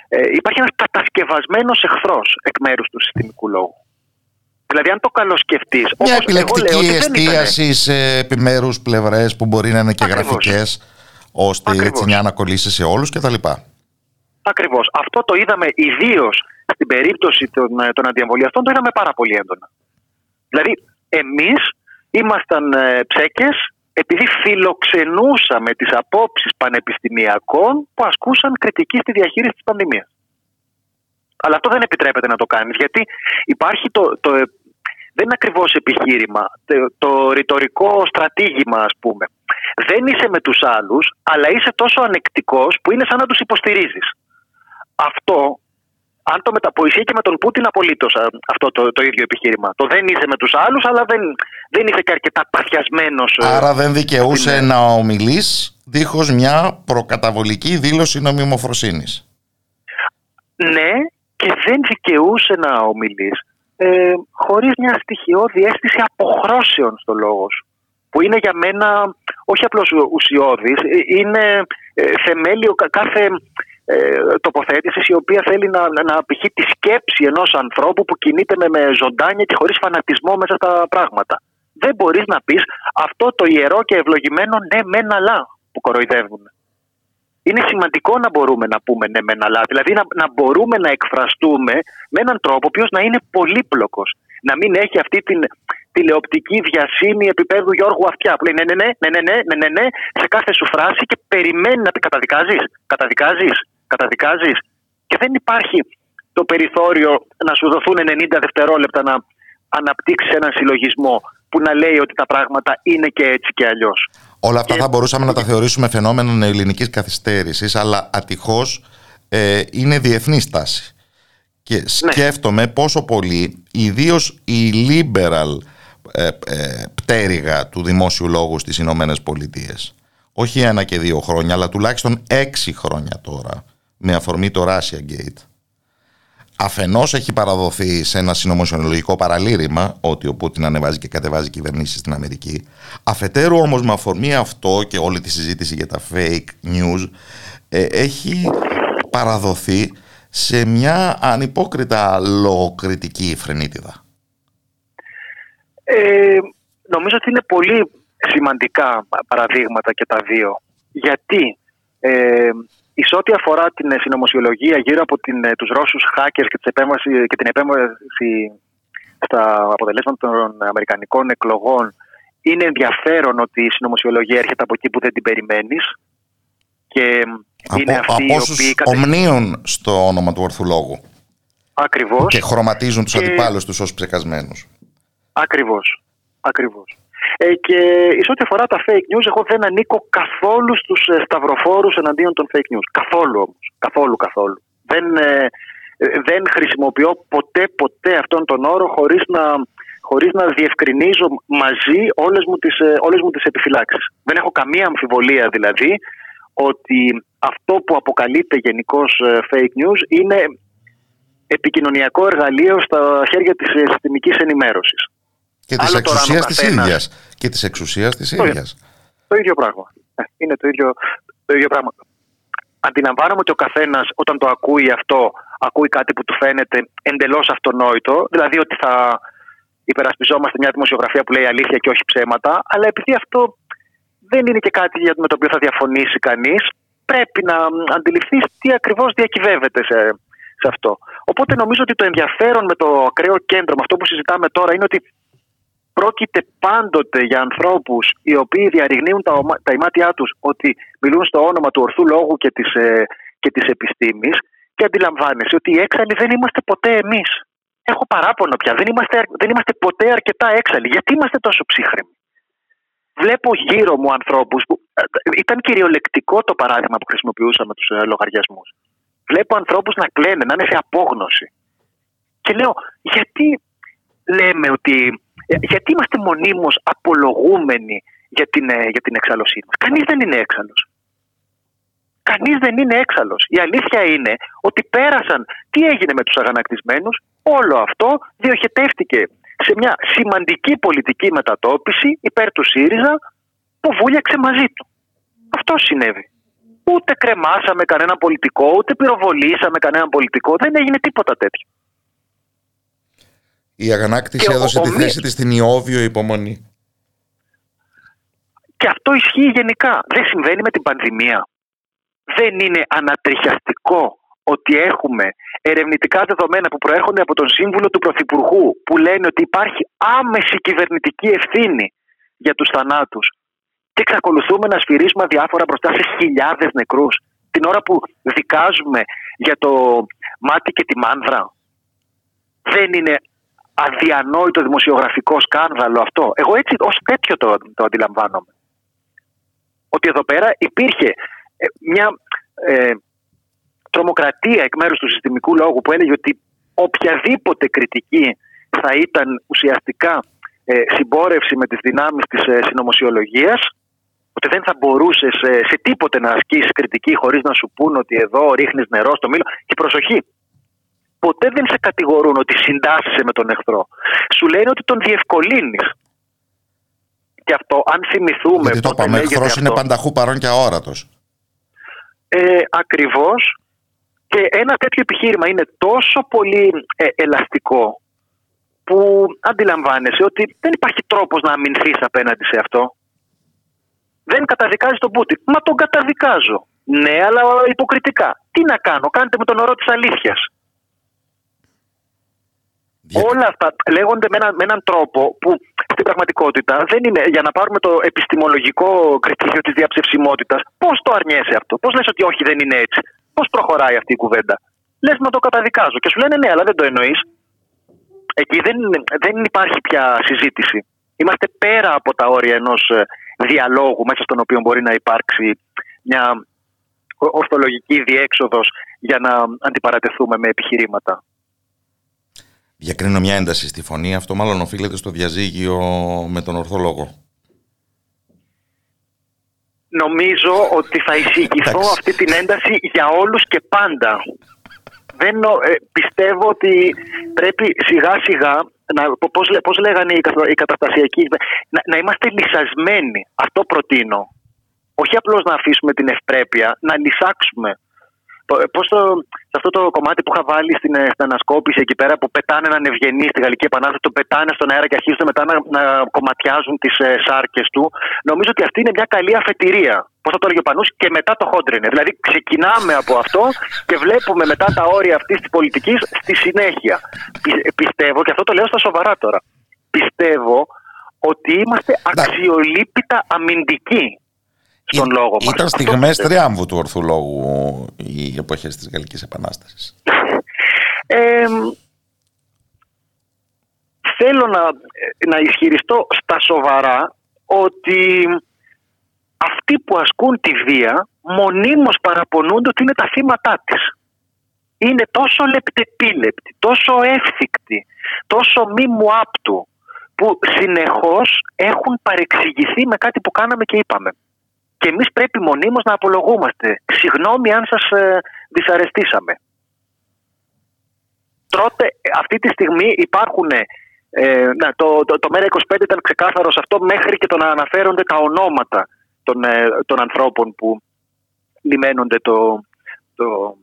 ε, υπάρχει ένας κατασκευασμένος εχθρός εκ μέρους του συστημικού λόγου. Δηλαδή, αν το καλοσκεφτείς. Μια επιλεκτική εστίαση σε επιμέρους πλευρές που μπορεί να είναι και Ακριβώς. γραφικές, ώστε Ακριβώς. έτσι μια να κολλήσει σε όλους κτλ. Ακριβώς. Αυτό το είδαμε ιδίως στην περίπτωση των, ε, των αντιεμβολιαστών, το είδαμε πάρα πολύ έντονα. Δηλαδή, εμείς ήμασταν ψέκες επειδή φιλοξενούσαμε τις απόψεις πανεπιστημιακών που ασκούσαν κριτική στη διαχείριση της πανδημίας. Αλλά αυτό δεν επιτρέπεται να το κάνεις, γιατί υπάρχει το, το, δεν είναι ακριβώς επιχείρημα, το, το ρητορικό στρατήγημα, ας πούμε. Δεν είσαι με τους άλλους, αλλά είσαι τόσο ανεκτικός που είναι σαν να τους υποστηρίζεις. Αυτό, αν το μετα... που ισχύει και με τον Πούτιν απολύτως αυτό το, το ίδιο επιχείρημα. Το δεν είσαι με τους άλλους, αλλά δεν, δεν είσαι και αρκετά παθιασμένος. Άρα δεν δικαιούσε να ομιλείς δίχως μια προκαταβολική δήλωση νομιμοφροσύνης. Ναι, και δεν δικαιούσε να ομιλείς ε, χωρίς μια στοιχειώδη αίσθηση αποχρώσεων στο λόγο σου. Που είναι για μένα όχι απλώς ουσιώδης, είναι ε, θεμέλιο κα- κάθε ε, τοποθέτηση η οποία θέλει να, να, να απηχεί τη σκέψη ενός ανθρώπου που κινείται με, με ζωντάνια και χωρίς φανατισμό μέσα στα πράγματα. Δεν μπορείς να πεις αυτό το ιερό και ευλογημένο ναι, μεν αλλά που κοροϊδεύουν. Είναι σημαντικό να μπορούμε να πούμε ναι, μεν αλλά. Δηλαδή να, να μπορούμε να εκφραστούμε με έναν τρόπο ο οποίος να είναι πολύπλοκος. Να μην έχει αυτή την τηλεοπτική διασύνη επίπεδου Γιώργου Αυτιά που λέει ναι, ναι, ναι, ναι, ναι, ναι, ναι, ναι, ναι, σε κάθε σου φράση και περιμένει να πει καταδικάζεις, καταδικάζεις, καταδικάζεις. Και δεν υπάρχει το περιθώριο να σου δοθούν 90 δευτερόλεπτα να αναπτύξεις έναν συλλογισμό που να λέει ότι τα πράγματα είναι και έτσι και αλλιώς. Όλα αυτά Και- θα μπορούσαμε να τα θεωρήσουμε φαινόμενο ελληνικής καθυστέρησης, αλλά ατυχώς ε, είναι διεθνής τάση. Και Ναι. σκέφτομαι πόσο πολύ, ιδίως η liberal ε, ε, πτέρυγα του δημόσιου λόγου στις Ηνωμένες Πολιτείες. Όχι ένα και δύο χρόνια, αλλά τουλάχιστον έξι χρόνια τώρα, με αφορμή το Russia Gate. Αφενός έχει παραδοθεί σε ένα συνωμοσιολογικό παραλήρημα ότι ο Πούτιν ανεβάζει και κατεβάζει κυβερνήσεις στην Αμερική. Αφετέρου όμως με αφορμή αυτό και όλη τη συζήτηση για τα fake news ε, έχει παραδοθεί σε μια ανυπόκριτα λογοκριτική φρενίτιδα. Ε, νομίζω ότι είναι πολύ σημαντικά παραδείγματα και τα δύο. Γιατί ε, εις ό,τι αφορά την ε, συνωμοσιολογία γύρω από την, ε, τους Ρώσους hackers και, τις επέμβαση, και την επέμβαση στα αποτελέσματα των Αμερικανικών εκλογών είναι ενδιαφέρον ότι η συνωμοσιολογία έρχεται από εκεί που δεν την περιμένεις και είναι από, αυτοί από οι όσους οποίοι κατε- ομνίουν στο όνομα του ορθολόγου Ακριβώς. και χρωματίζουν τους Και- αντιπάλους τους ως ψεκασμένους. Ακριβώς. Ακριβώς. Ε, και εις ό,τι αφορά τα fake news, εγώ δεν ανήκω καθόλου στους ε, σταυροφόρους εναντίον των fake news. Καθόλου όμως. Καθόλου, καθόλου. Δεν, ε, ε, δεν χρησιμοποιώ ποτέ, ποτέ αυτόν τον όρο χωρίς να, χωρίς να διευκρινίζω μαζί όλες μου, τις, ε, όλες μου τις επιφυλάξεις. Δεν έχω καμία αμφιβολία δηλαδή ότι αυτό που αποκαλείται γενικώς fake news είναι επικοινωνιακό εργαλείο στα χέρια της ε, συστημικής ενημέρωσης. Και της Άλλο τώρα αν ο εξουσίας της καθένας- ίδιας. Και της εξουσίας της Το- ίδιας. Το ίδιο πράγμα. Ε, Είναι το ίδιο, το ίδιο πράγμα. Αντιλαμβάνομαι ότι ο καθένας όταν το ακούει αυτό, ακούει κάτι που του φαίνεται εντελώς αυτονόητο, δηλαδή ότι θα υπερασπιζόμαστε μια δημοσιογραφία που λέει αλήθεια και όχι ψέματα, αλλά επειδή αυτό δεν είναι και κάτι για- με το οποίο θα διαφωνήσει κανείς, πρέπει να μ, αντιληφθείς τι ακριβώς διακυβεύεται σε, σε αυτό. Οπότε νομίζω ότι το ενδιαφέρον με το ακραίο κέντρο, με αυτό που συζητάμε τώρα, είναι ότι πρόκειται πάντοτε για ανθρώπους οι οποίοι διαρριγνύουν τα, ομα- τα ημάτια τους ότι μιλούν στο όνομα του ορθού λόγου και της, ε, και της επιστήμης και αντιλαμβάνεσαι ότι οι έξαλλοι δεν είμαστε ποτέ εμείς. Έχω παράπονο πια. Δεν είμαστε, αρ- δεν είμαστε ποτέ αρκετά έξαλλοι. Γιατί είμαστε τόσο ψύχρεμοι; Βλέπω γύρω μου ανθρώπους που ε, ήταν κυριολεκτικό το παράδειγμα που χρησιμοποιούσα με τους ε, λογαριασμούς. Βλέπω ανθρώπους να κλαίνε, να είναι σε απόγνωση. Και λέω, γιατί λέμε ότι. Ε, Γιατί είμαστε μονίμως απολογούμενοι για την, ε, για την εξαλωσή μας; Κανείς δεν είναι έξαλλος. Κανείς δεν είναι έξαλλος. Η αλήθεια είναι ότι πέρασαν. Τι έγινε με τους αγανακτισμένους; Όλο αυτό διοχετεύτηκε σε μια σημαντική πολιτική μετατόπιση υπέρ του ΣΥΡΙΖΑ που βούλιαξε μαζί του. Αυτό συνέβη. Ούτε κρεμάσαμε κανένα πολιτικό, ούτε πυροβολήσαμε κανένα πολιτικό. Δεν έγινε τίποτα τέτοιο. Η αγανάκτηση Και ο- έδωσε ο τη μη- θέση της στην ιόβιο υπομονή. Και αυτό ισχύει γενικά. Δεν συμβαίνει με την πανδημία. Δεν είναι ανατριχιαστικό ότι έχουμε ερευνητικά δεδομένα που προέρχονται από τον σύμβουλο του Πρωθυπουργού που λένε ότι υπάρχει άμεση κυβερνητική ευθύνη για τους θανάτους και εξακολουθούμε να σφυρίζουμε αδιάφορα μπροστά σε χιλιάδες νεκρούς την ώρα που δικάζουμε για το μάτι και τη μάνδρα. Δεν είναι αδιανόητο δημοσιογραφικό σκάνδαλο αυτό. Εγώ έτσι ως τέτοιο το, το αντιλαμβάνομαι. Ότι εδώ πέρα υπήρχε ε, μια ε, τρομοκρατία εκ μέρους του συστημικού λόγου που έλεγε ότι οποιαδήποτε κριτική θα ήταν ουσιαστικά ε, συμπόρευση με τις δυνάμεις της ε, συνωμοσιολογίας ότι δεν θα μπορούσε σε, σε τίποτε να ασκήσεις κριτική χωρίς να σου πούν ότι εδώ ρίχνεις νερό στο μήλο και προσοχή ποτέ δεν σε κατηγορούν ότι συντάσσεσαι με τον εχθρό σου λένε ότι τον διευκολύνεις και αυτό αν θυμηθούμε Γιατί το πότε είπαμε, λέγεται εχθρός είναι αυτό, πανταχού παρόν και αόρατος. ε, ακριβώς και ένα τέτοιο επιχείρημα είναι τόσο πολύ ε, ελαστικό που αντιλαμβάνεσαι ότι δεν υπάρχει τρόπος να αμυνθείς απέναντι σε αυτό. Δεν καταδικάζεις τον Πούτιν. Μα τον καταδικάζω. Ναι, αλλά υποκριτικά. Τι να κάνω, κάντε με τον όρο της αλήθειας. Δια- Όλα αυτά λέγονται με, ένα, με έναν τρόπο που στην πραγματικότητα δεν είναι για να πάρουμε το επιστημολογικό κριτήριο της διαψευσιμότητας. Πώς το αρνιέσαι αυτό, Πώς λες ότι όχι δεν είναι έτσι, Πώς προχωράει αυτή η κουβέντα; Λες να το καταδικάζω και σου λένε ναι, αλλά δεν το εννοείς. Εκεί δεν, δεν υπάρχει πια συζήτηση. Είμαστε πέρα από τα όρια ενός διαλόγου μέσα στον οποίο μπορεί να υπάρξει μια ο- ορθολογική διέξοδος για να αντιπαρατεθούμε με επιχειρήματα. Διακρίνω μια ένταση στη φωνή. Αυτό μάλλον οφείλεται στο διαζύγιο με τον ορθολόγο. Νομίζω ότι θα εισηγηθώ Εντάξει. αυτή την ένταση για όλους και πάντα. Δεν, νο- ε, πιστεύω ότι πρέπει σιγά σιγά, να, πώς, λέ- πώς λέγανε οι, κατα- οι καταστασιακοί, να, να είμαστε λυσασμένοι. Αυτό προτείνω. Όχι απλώς να αφήσουμε την ευπρέπεια, να λυσάξουμε. Πο- Πώς το, σε αυτό το κομμάτι που είχα βάλει στην, ε, στην ανασκόπηση εκεί πέρα που πετάνε έναν ευγενή στη Γαλλική Επανάσταση, το πετάνε στον αέρα και αρχίζουν μετά να, να κομματιάζουν τις ε, σάρκες του. Νομίζω ότι αυτή είναι μια καλή αφετηρία. Πώς θα το έλεγε ο Πανούς, και μετά το χόντρινε. Δηλαδή, ξεκινάμε από αυτό και βλέπουμε μετά τα όρια αυτής της πολιτικής στη συνέχεια. Πι- πιστεύω, και αυτό το λέω στα σοβαρά τώρα, πιστεύω ότι είμαστε αξιολύπητα αμυντικοί στον Ή- λόγο μας. Ήταν Αυτό στιγμές πιστεύω. τριάμβου του ορθού λόγου οι εποχές της Γαλλικής Επανάστασης. Ε, θέλω να, να ισχυριστώ στα σοβαρά ότι αυτοί που ασκούν τη βία μονίμως παραπονούνται ότι είναι τα θύματά της. Είναι τόσο λεπτεπίλεπτοι, τόσο εύθυκτοι, τόσο μη μου άπτου, που συνεχώς έχουν παρεξηγηθεί με κάτι που κάναμε και είπαμε. Και εμείς πρέπει μονίμως να απολογούμαστε. Συγγνώμη αν σας ε, δυσαρεστήσαμε. Τρώτε, αυτή τη στιγμή υπάρχουν. Ε, να, το, το, το ΜΕΡΑ25 ήταν ξεκάθαρο σε αυτό μέχρι και το να αναφέρονται τα ονόματα των, ε, των ανθρώπων που λιμένονται το, το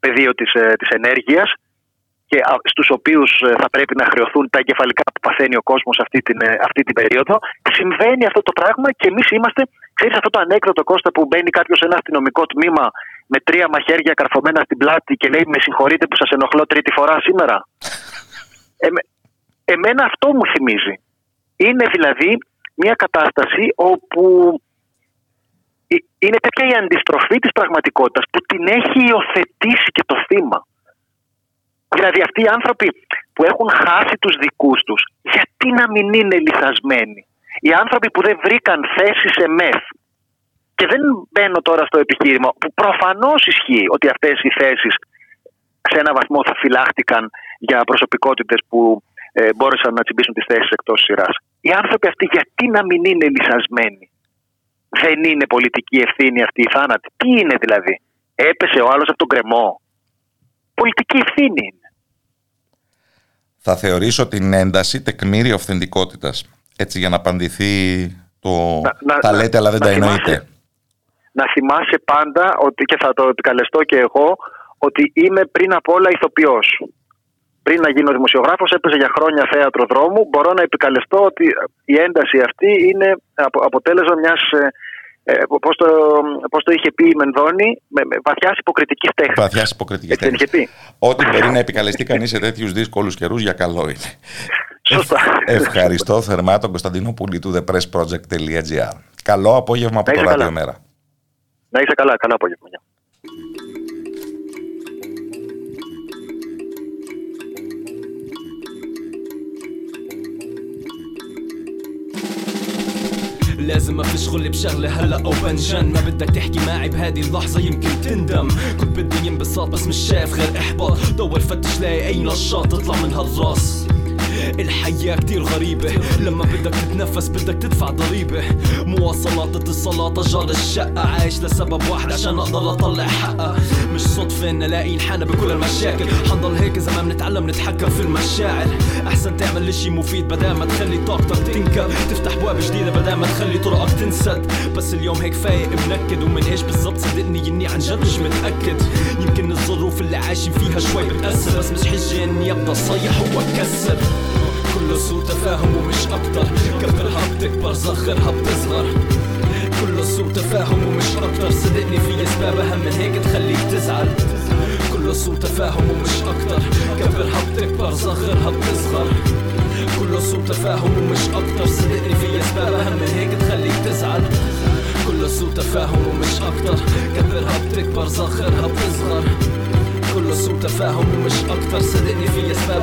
πεδίο της, ε, της ενέργειας και α, στους οποίους ε, θα πρέπει να χρεωθούν τα εγκεφαλικά που παθαίνει ο κόσμος αυτή την, ε, αυτή την περίοδο. Συμβαίνει αυτό το πράγμα και εμείς είμαστε, ξέρεις αυτό το ανέκδοτο Κώστα που μπαίνει κάποιος σε ένα αστυνομικό τμήμα με τρία μαχαίρια καρφωμένα στην πλάτη και λέει με συγχωρείτε που σας ενοχλώ τρίτη φορά σήμερα. Εμέ- εμένα αυτό μου θυμίζει. Είναι δηλαδή μια κατάσταση όπου ε- είναι τέτοια η αντιστροφή της πραγματικότητας που την έχει υιοθετήσει και το θύμα. Δηλαδή αυτοί οι άνθρωποι που έχουν χάσει τους δικούς τους, γιατί να μην είναι λιθασμένοι. Οι άνθρωποι που δεν βρήκαν θέση σε μεθ. Και δεν μπαίνω τώρα στο επιχείρημα που προφανώς ισχύει ότι αυτές οι θέσεις σε ένα βαθμό θα φυλάχτηκαν για προσωπικότητες που ε, μπόρεσαν να τσιμπήσουν τις θέσεις εκτός σειράς. Οι άνθρωποι αυτοί γιατί να μην είναι λυσασμένοι; Δεν είναι πολιτική ευθύνη αυτή η θάνατη. Τι είναι δηλαδή; Έπεσε ο άλλος από τον κρεμό. Πολιτική ευθύνη είναι. Θα θεωρήσω την ένταση τεκμήριο αυθεντικότητας. Έτσι για να απαντηθεί το Να- να- τα να- λέτε αλλά δεν να τα θυμάσαι. εννοείτε. να θυμάσαι πάντα ότι και θα το επικαλεστώ και εγώ ότι είμαι πριν απ' όλα ηθοποιός. Πριν να γίνω δημοσιογράφος έπαιζε για χρόνια θέατρο δρόμου. Μπορώ να επικαλεστώ ότι η ένταση αυτή είναι απο- αποτέλεσμα μιας, ε, ε, πώς, το, πώς το είχε πει η Μενδώνη, με, με βαθιάς υποκριτικής τέχνης. Βαθιάς υποκριτική Έτσι δεν είχε τέχνη. πει. Ό,τι μπορεί να επικαλεστεί κανείς σε τέτοιους δύσκολους καιρούς για καλό είναι. Σωστά. Ευχαριστώ θερμά τον Κωνσταντίνο Πουλή του thepressproject.gr. Καλό απόγευμα από Να το είσαι καλά. Ραδιομέρα. Να είσαι καλά. Καλά απόγευμα. لازم افشغل بشغلة هلا أو بنجن ما بدك تحكي معي بهذه اللحظة يمكن تندم. كنت بدي ينبسط بس مش شايف غير إحباط. دور فتش لاقي أي نشاط تطلع من هالراس. الحياة كتير غريبة. لما بدك تتنفس بدك تدفع ضريبة. مواصلات اتصالات اجار الشقة. عايش لسبب واحد عشان أقدر أطلع حقها مش صدفة إن ألاقي انحنى بكل المشاكل. حنضل هيك إذا ما بنتعلم نتحكم في المشاعر. أحسن تعمل إشي مفيد بدل ما تخلي طاقتك تنكب تفتح بواب جديدة بدل ما تخلي طرقك تنسد. بس اليوم هيك فايق منكد. ومن إيش بالضبط صدقني إني عن جد مش متأكد. يمكن الظروف اللي عايشين فيها شوي بتأثر. بس مش حجة إني أبدأ صيح وأكسر. كله سوء تفاهم ومش أكتر. كبرها بتكبر صغرها بتصغر كله سوء تفاهم ومش أكتر. صدقني في أسباب أهم من هيك تخليك تزعل. كله سوء تفاهم ومش أكتر. كبرها بتكبر صغرها بتصغر كله سوء تفاهم ومش أكتر. صدقني في أسباب أهم من هيك تخليك تزعل. كله سوء تفاهم ومش أكتر. كبرها بتكبر صغرها بتصغر كله سوء تفاهم ومش أكتر. صدقني في أسباب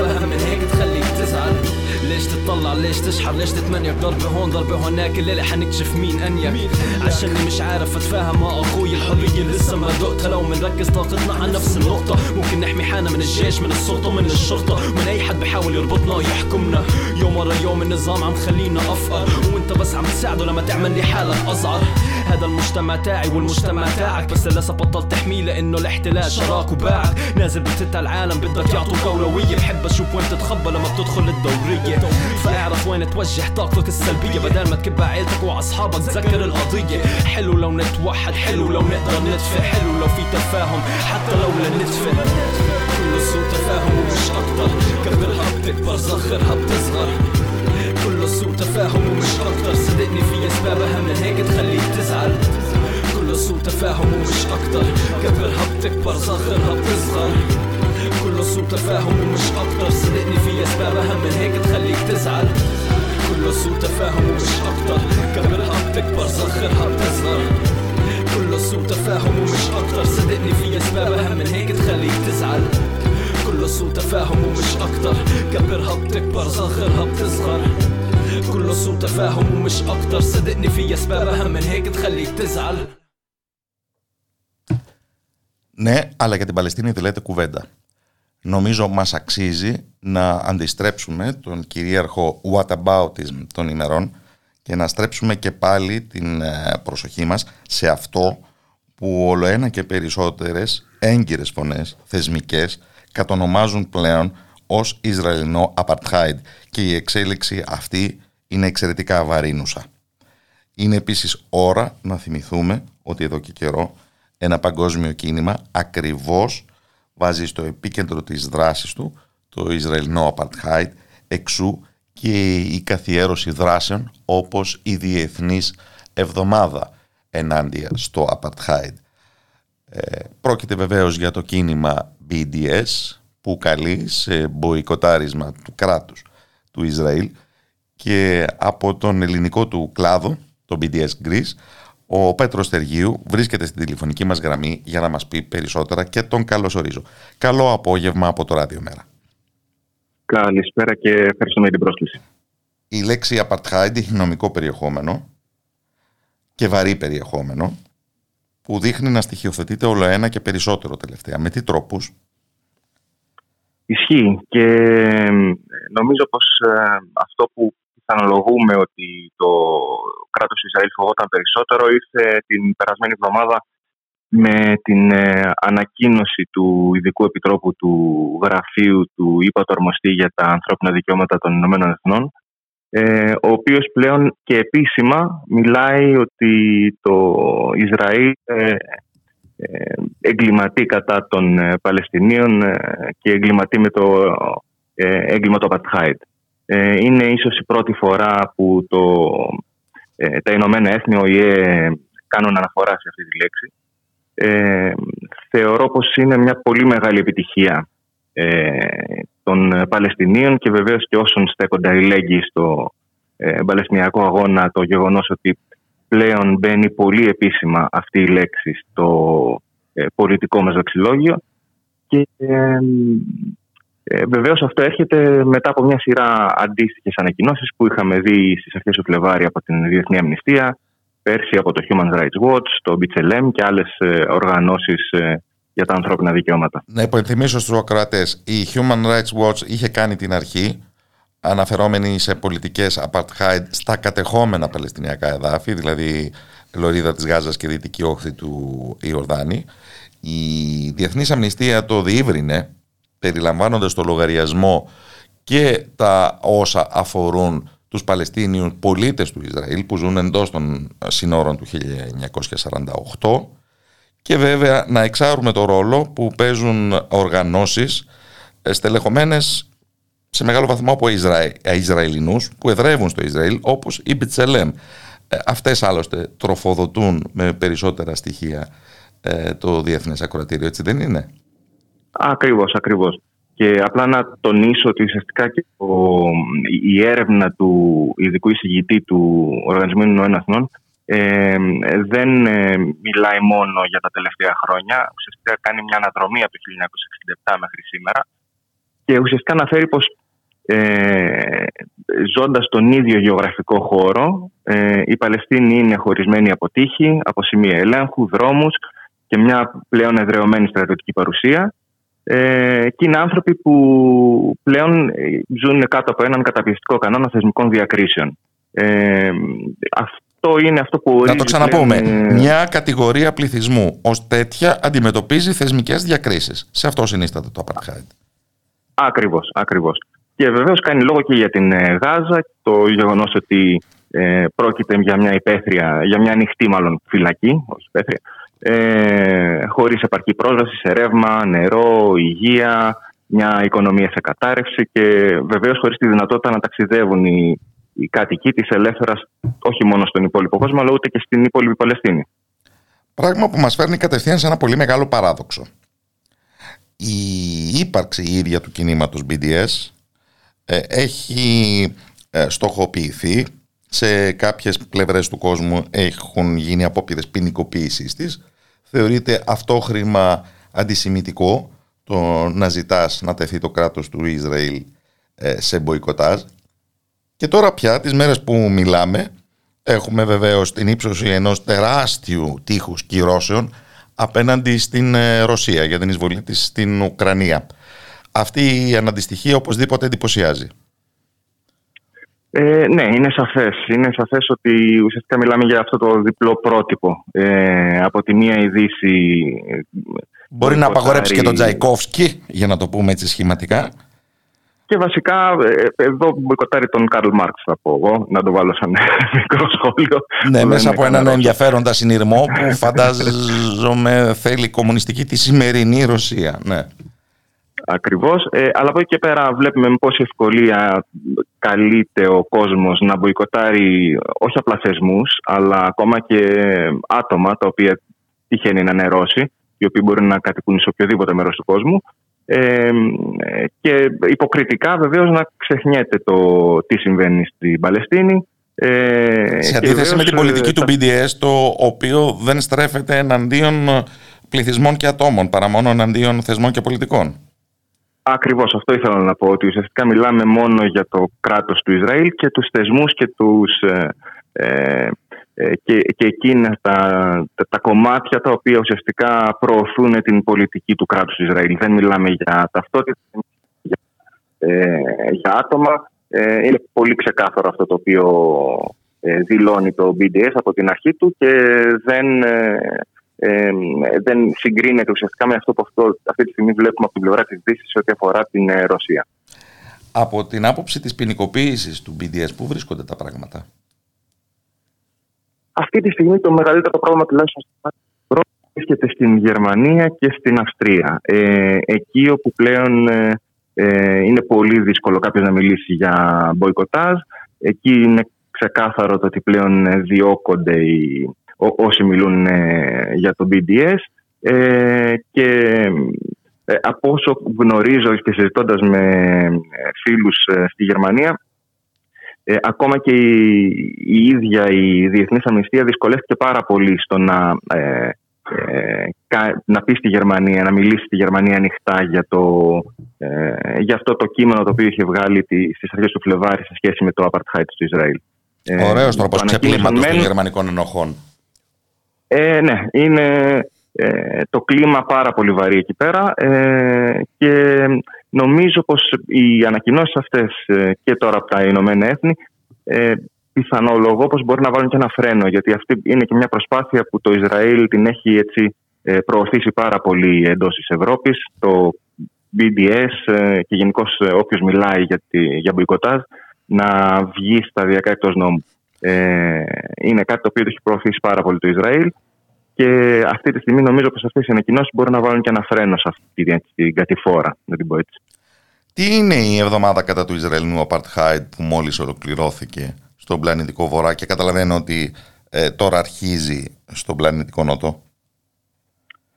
تطلع ليش تشحر ليش تتمنيك ضربة هون ضربة هناك. الليلة حنكشف مين انيك عشاني مش عارف أتفاهم. مع أخوي الحرية لسه ما دقتها لو منركز طاقتنا على نفس النقطة. ممكن نحمي حالنا من الجيش من السلطة من الشرطة. من أي حد بحاول يربطنا ويحكمنا. يوم ورا يوم النظام عم خلينا أفقر. وأنت بس عم تساعده لما تعمل لي حالك أصغر. هذا المجتمع تاعي والمجتمع تاعك. بس للأسف بطلت تحميه لأنه الاحتلال شراك وباعك. نازل بتتا العالم بدك يعطوك اولويه بحب أشوف وين تتخبى لما بتدخل الدورية. فاعرف وين توجه طاقتك السلبية. بدل ما تكب عيلتك وأصحابك تذكر القضية. حلو لو نتوحد حلو لو نقدر ندفع. حلو لو في تفاهم حتى لو لندفع كله سوء تفاهم ومش أكتر. كبرها بتكبر صغرها بتصغر. كله سوء تفاهم ومش أكتر. صدقني في أسباب أهم من هيك تخليك تزعل. كله سوء تفاهم ومش أكتر. كبرها بتكبر صغرها بتصغر. كله سوء تفاهم ومش اكتر صدقني في اسباب اهم من هيك تخليك تزعل كله سوء تفاهم ومش اكتر كبرها بتكبر صغرها بتصغر كله سوء تفاهم ومش اكتر صدقني في اسباب اهم من هيك تخليك تزعل كله سوء تفاهم ومش اكتر كبرها بتكبر صغرها بتصغر كله سوء تفاهم ومش اكتر صدقني في اسباب اهم من هيك تخليك تزعل Ναι, αλλά για την Παλαιστίνη δεν λέτε κουβέντα. Νομίζω μας αξίζει να αντιστρέψουμε τον κυρίαρχο whataboutism των ημερών και να στρέψουμε και πάλι την ε, προσοχή μας σε αυτό που όλο ένα και περισσότερες έγκυρες φωνές θεσμικές κατονομάζουν πλέον ως Ισραηλινό apartheid και η εξέλιξη αυτή είναι εξαιρετικά αβαρύνουσα. Είναι επίσης ώρα να θυμηθούμε ότι εδώ και καιρό ένα παγκόσμιο κίνημα ακριβώς βάζει στο επίκεντρο της δράσης του το Ισραηλινό apartheid εξού και η καθιέρωση δράσεων όπως η Διεθνής Εβδομάδα ενάντια στο apartheid. Ε, πρόκειται βεβαίως για το κίνημα BDS που καλεί σε μποϊκοτάρισμα του κράτους του Ισραήλ και από τον ελληνικό του κλάδο, το BDS Greece, ο Πέτρος Τεργίου βρίσκεται στην τηλεφωνική μας γραμμή για να μας πει περισσότερα και τον καλωσορίζω. Καλό απόγευμα από το Ράδιο Μέρα. Καλησπέρα και ευχαριστούμε για την πρόσκληση. Η λέξη apartheid έχει νομικό περιεχόμενο και βαρύ περιεχόμενο που δείχνει να στοιχειοθετείται όλο ένα και περισσότερο τελευταία. Με τι τρόπους; Ισχύει και ε, νομίζω πως ε, αυτό που πιθανολογούμε ότι το κράτος του Ισραήλ φοβόταν περισσότερο ήρθε την περασμένη εβδομάδα με την ε, ανακοίνωση του Ειδικού Επιτρόπου του Γραφείου του ΥΠΑΤΟΡΜΟΣΤΗ για τα ανθρώπινα δικαιώματα των Ηνωμένων Εθνών ε, ο οποίος πλέον και επίσημα μιλάει ότι το Ισραήλ ε, ε, εγκληματεί κατά των ε, Παλαιστινίων ε, και εγκληματεί με το ε, έγκλημα του Απατχάιτ. Ε, είναι ίσως η πρώτη φορά που το, ε, τα Ηνωμένα Έθνη, ο ΙΕ, κάνουν αναφορά σε αυτή τη λέξη. Ε, θεωρώ πως είναι μια πολύ μεγάλη επιτυχία ε, των Παλαιστινίων και βεβαίως και όσων στέκονται αλληλέγγυοι στο ε, Παλαιστινιακό αγώνα το γεγονός ότι πλέον μπαίνει πολύ επίσημα αυτή η λέξη στο ε, πολιτικό μας δεξιλόγιο και ε, ε, Βεβαίως αυτό έρχεται μετά από μια σειρά αντίστοιχες ανακοινώσεις που είχαμε δει στις αρχές του Φλεβάρι από την Διεθνή Αμνηστία, πέρσι από το Human Rights Watch, το BCLM και άλλες οργανώσεις ε, για τα ανθρώπινα δικαιώματα. Να υπενθυμίσω στους ακροατές, η Human Rights Watch είχε κάνει την αρχή αναφερόμενη σε πολιτικές apartheid στα κατεχόμενα Παλαιστινιακά εδάφη, δηλαδή Λωρίδα της Γάζας και Δυτική Όχθη του Ιορδάνη. Η Διεθνής Αμνηστία το διήβρινε, περιλαμβάνοντας το λογαριασμό και τα όσα αφορούν τους Παλαιστίνιους πολίτες του Ισραήλ που ζουν εντός των συνόρων του 1948 και βέβαια να εξάρουμε το ρόλο που παίζουν οργανώσεις στελεχωμένες σε μεγάλο βαθμό από Ισραη, Ισραηλινούς που εδρεύουν στο Ισραήλ όπως η Μπιτσελέμ. Ε, αυτές άλλωστε τροφοδοτούν με περισσότερα στοιχεία ε, το Διεθνές Ακροατήριο, έτσι δεν είναι; Ακριβώς, ακριβώς. Και απλά να τονίσω ότι ουσιαστικά και η έρευνα του ειδικού εισηγητή του Οργανισμού Ηνωμένων Εθνών ε, δεν ε, μιλάει μόνο για τα τελευταία χρόνια. Ουσιαστικά κάνει μια αναδρομή από το 1967 μέχρι σήμερα και ουσιαστικά αναφέρει πως ε, ζώντας τον ίδιο γεωγραφικό χώρο ε, η Παλαιστίνη είναι χωρισμένη από τείχη, από σημεία ελέγχου, δρόμους και μια πλέον εδρεωμένη στρατιωτική παρουσία ε, και είναι άνθρωποι που πλέον ε, ζουν κάτω από έναν καταπιεστικό κανόνα θεσμικών διακρίσεων. Ε, αυτό είναι αυτό που... Να το ξαναπούμε. Μια κατηγορία πληθυσμού ως τέτοια αντιμετωπίζει θεσμικές διακρίσεις. Σε αυτό συνίσταται το Apartheid. Ακριβώς, ακριβώς. Και βεβαίως κάνει λόγο και για την ε, Γάζα, το γεγονός ότι ε, πρόκειται για μια υπαίθρια, για μια ανοιχτή μάλλον φυλακή, όχι υπαίθρια, ε, χωρίς επαρκή πρόσβαση σε ρεύμα, νερό, υγεία, μια οικονομία σε κατάρρευση και βεβαίως χωρίς τη δυνατότητα να ταξιδεύουν οι, οι κάτοικοι της ελεύθερας όχι μόνο στον υπόλοιπο κόσμο, αλλά ούτε και στην υπόλοιπη Παλαιστίνη. Πράγμα που μας φέρνει κατευθείαν σε ένα πολύ μεγάλο παράδοξο. Η ύπαρξη η ίδια του κινήματος BDS ες, έχει ε, στοχοποιηθεί σε κάποιες πλευρές του κόσμου έχουν γίνει απόπειρες ποινικοποίηση της θεωρείται αυτό χρήμα αντισημιτικό το να ζητάς να τεθεί το κράτος του Ισραήλ ε, σε μποϊκοτάζ Και τώρα πια τις μέρες που μιλάμε έχουμε βεβαίως την ύψωση ενός τεράστιου τείχους κυρώσεων απέναντι στην ε, Ρωσία για την εισβολή της στην Ουκρανία. Αυτή η αναντιστοιχία οπωσδήποτε εντυπωσιάζει. Ε, ναι, είναι σαφές. Είναι σαφές ότι ουσιαστικά μιλάμε για αυτό το διπλό πρότυπο. Ε, από τη μία η Δύση... ε, Μπορεί να απαγορέψει και τον μποϊκοτάρει- Τζαϊκόφσκι, για να το πούμε έτσι σχηματικά. Και βασικά ε, εδώ μποϊκοτάρει τον Καρλ Μάρξ θα πω εγώ, να το βάλω σαν μικρό σχόλιο. Ναι, που μέσα δεν από είναι έναν κανένα ενδιαφέροντα συνειρμό που φαντάζομαι θέλει κομμουνιστική τη σημερινή Ρωσία. Ναι. Ακριβώς. Ε, αλλά από εκεί και πέρα βλέπουμε με πόση ευκολία καλείται ο κόσμος να μποϊκοτάρει όχι απλά θεσμούς, αλλά ακόμα και άτομα τα οποία τυχαίνει να είναι Ρώσοι, οι οποίοι μπορεί να κατοικούν σε οποιοδήποτε μέρος του κόσμου. Ε, ε, και υποκριτικά βεβαίως να ξεχνιέται το τι συμβαίνει στην Παλαιστίνη. Ε, Σε και αντίθεση βεβαίως, με την πολιτική ε, του BDS, το οποίο δεν στρέφεται εναντίον ε, πληθυσμών και ατόμων, παρά μόνο εναντίον θεσμών και πολιτικών. Ακριβώς αυτό ήθελα να πω. Ότι ουσιαστικά μιλάμε μόνο για το κράτος του Ισραήλ και τους θεσμούς και, τους, ε, ε, ε, και, και εκείνα τα, τα, τα κομμάτια τα οποία ουσιαστικά προωθούν την πολιτική του κράτους του Ισραήλ. Δεν μιλάμε για ταυτότητα, για, ε, για άτομα. Ε, είναι πολύ ξεκάθαρο αυτό το οποίο ε, δηλώνει το BDS από την αρχή του και δεν, ε, ε, δεν συγκρίνεται ουσιαστικά με αυτό που αυτό, αυτή τη στιγμή βλέπουμε από την πλευρά της Δύσης σε ό,τι αφορά την ε, Ρωσία. Από την άποψη της ποινικοποίησης του BDS, πού βρίσκονται τα πράγματα; Αυτή τη στιγμή το μεγαλύτερο πρόβλημα τουλάχιστον στην Ευρώπη βρίσκεται στην Γερμανία και στην Αυστρία. Ε, εκεί όπου πλέον ε, ε, είναι πολύ δύσκολο κάποιος να μιλήσει για μποϊκοτάζ. Εκεί είναι ξεκάθαρο το ότι πλέον ε, διώκονται οι, ό, όσοι μιλούν ε, για το BDS. Ε, και ε, από όσο γνωρίζω και συζητώντας με ε, φίλους ε, στη Γερμανία ε, ακόμα και η, η ίδια η Διεθνής Αμνηστία δυσκολεύτηκε πάρα πολύ στο να, ε, ε, κα- να πει στη Γερμανία, να μιλήσει στη Γερμανία ανοιχτά για, το, ε, για αυτό το κείμενο το οποίο είχε βγάλει τη, στις αρχές του Φλεβάρη σε σχέση με το apartheid του Ισραήλ. Ε, Ωραίος τρόπος το ανακοίνωσαν ξεπλήματος των μεν- γερμανικών ενοχών. Ε, ναι, είναι ε, το κλίμα πάρα πολύ βαρύ εκεί πέρα ε, και νομίζω πως οι ανακοινώσεις αυτές ε, και τώρα από τα Ηνωμένα Έθνη ε, πιθανολογώ πως μπορεί να βάλουν και ένα φρένο γιατί αυτή είναι και μια προσπάθεια που το Ισραήλ την έχει έτσι ε, προωθήσει πάρα πολύ εντός της Ευρώπης το BDS ε, και γενικώς όποιος μιλάει για, τη, για μποϊκοτάζ να βγει σταδιακά εκτός νόμου. Ε, είναι κάτι το οποίο το έχει προωθήσει πάρα πολύ το Ισραήλ και αυτή τη στιγμή νομίζω πως αυτές οι ανακοινώσεις μπορούν να βάλουν και ένα φρένο σε αυτή την, την κατηφόρα, να την πω έτσι. Τι είναι η εβδομάδα κατά του Ισραηλινού Apartheid που μόλις ολοκληρώθηκε στον πλανητικό βορρά και καταλαβαίνω ότι ε, τώρα αρχίζει στον πλανητικό νότο;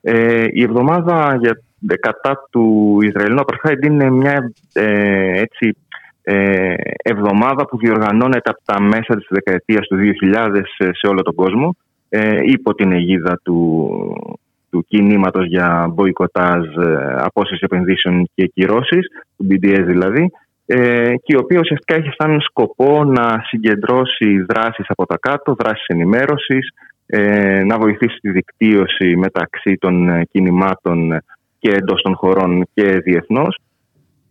Ε, η εβδομάδα για, ε, κατά του Ισραηλινού Apartheid είναι μια ε, έτσι, ε, εβδομάδα που διοργανώνεται από τα μέσα της δεκαετίας του 2000 σε, σε όλο τον κόσμο ε, υπό την αιγίδα του, του κινήματος για μποϊκοτάζ, ε, απόσυρσης επενδύσεων και κυρώσεις, του BDS δηλαδή, ε, και η οποία ουσιαστικά έχει σαν σκοπό να συγκεντρώσει δράσεις από τα κάτω, δράσεις ενημέρωσης, ε, να βοηθήσει τη δικτύωση μεταξύ των ε, κινημάτων και εντός των χωρών και διεθνώς ε,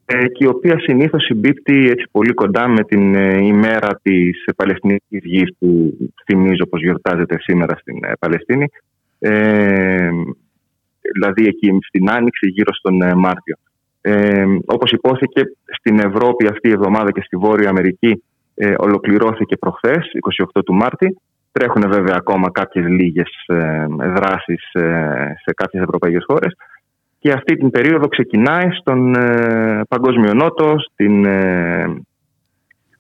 και η οποία συνήθως συμπίπτει έτσι πολύ κοντά με την ε, ημέρα της Παλαιστινικής Γης που θυμίζω πως γιορτάζεται σήμερα στην ε, Παλαιστίνη. Ε, δηλαδή εκεί στην Άνοιξη γύρω στον ε, Μάρτιο. Ε, όπως υπόθηκε στην Ευρώπη αυτή η εβδομάδα και στη Βόρεια Αμερική ε, ολοκληρώθηκε προχθές 28 του Μάρτη. Τρέχουν βέβαια ακόμα κάποιες λίγες ε, δράσεις ε, σε κάποιες ευρωπαϊκές χώρες και αυτή την περίοδο ξεκινάει στον ε, Παγκόσμιο Νότο, στην ε,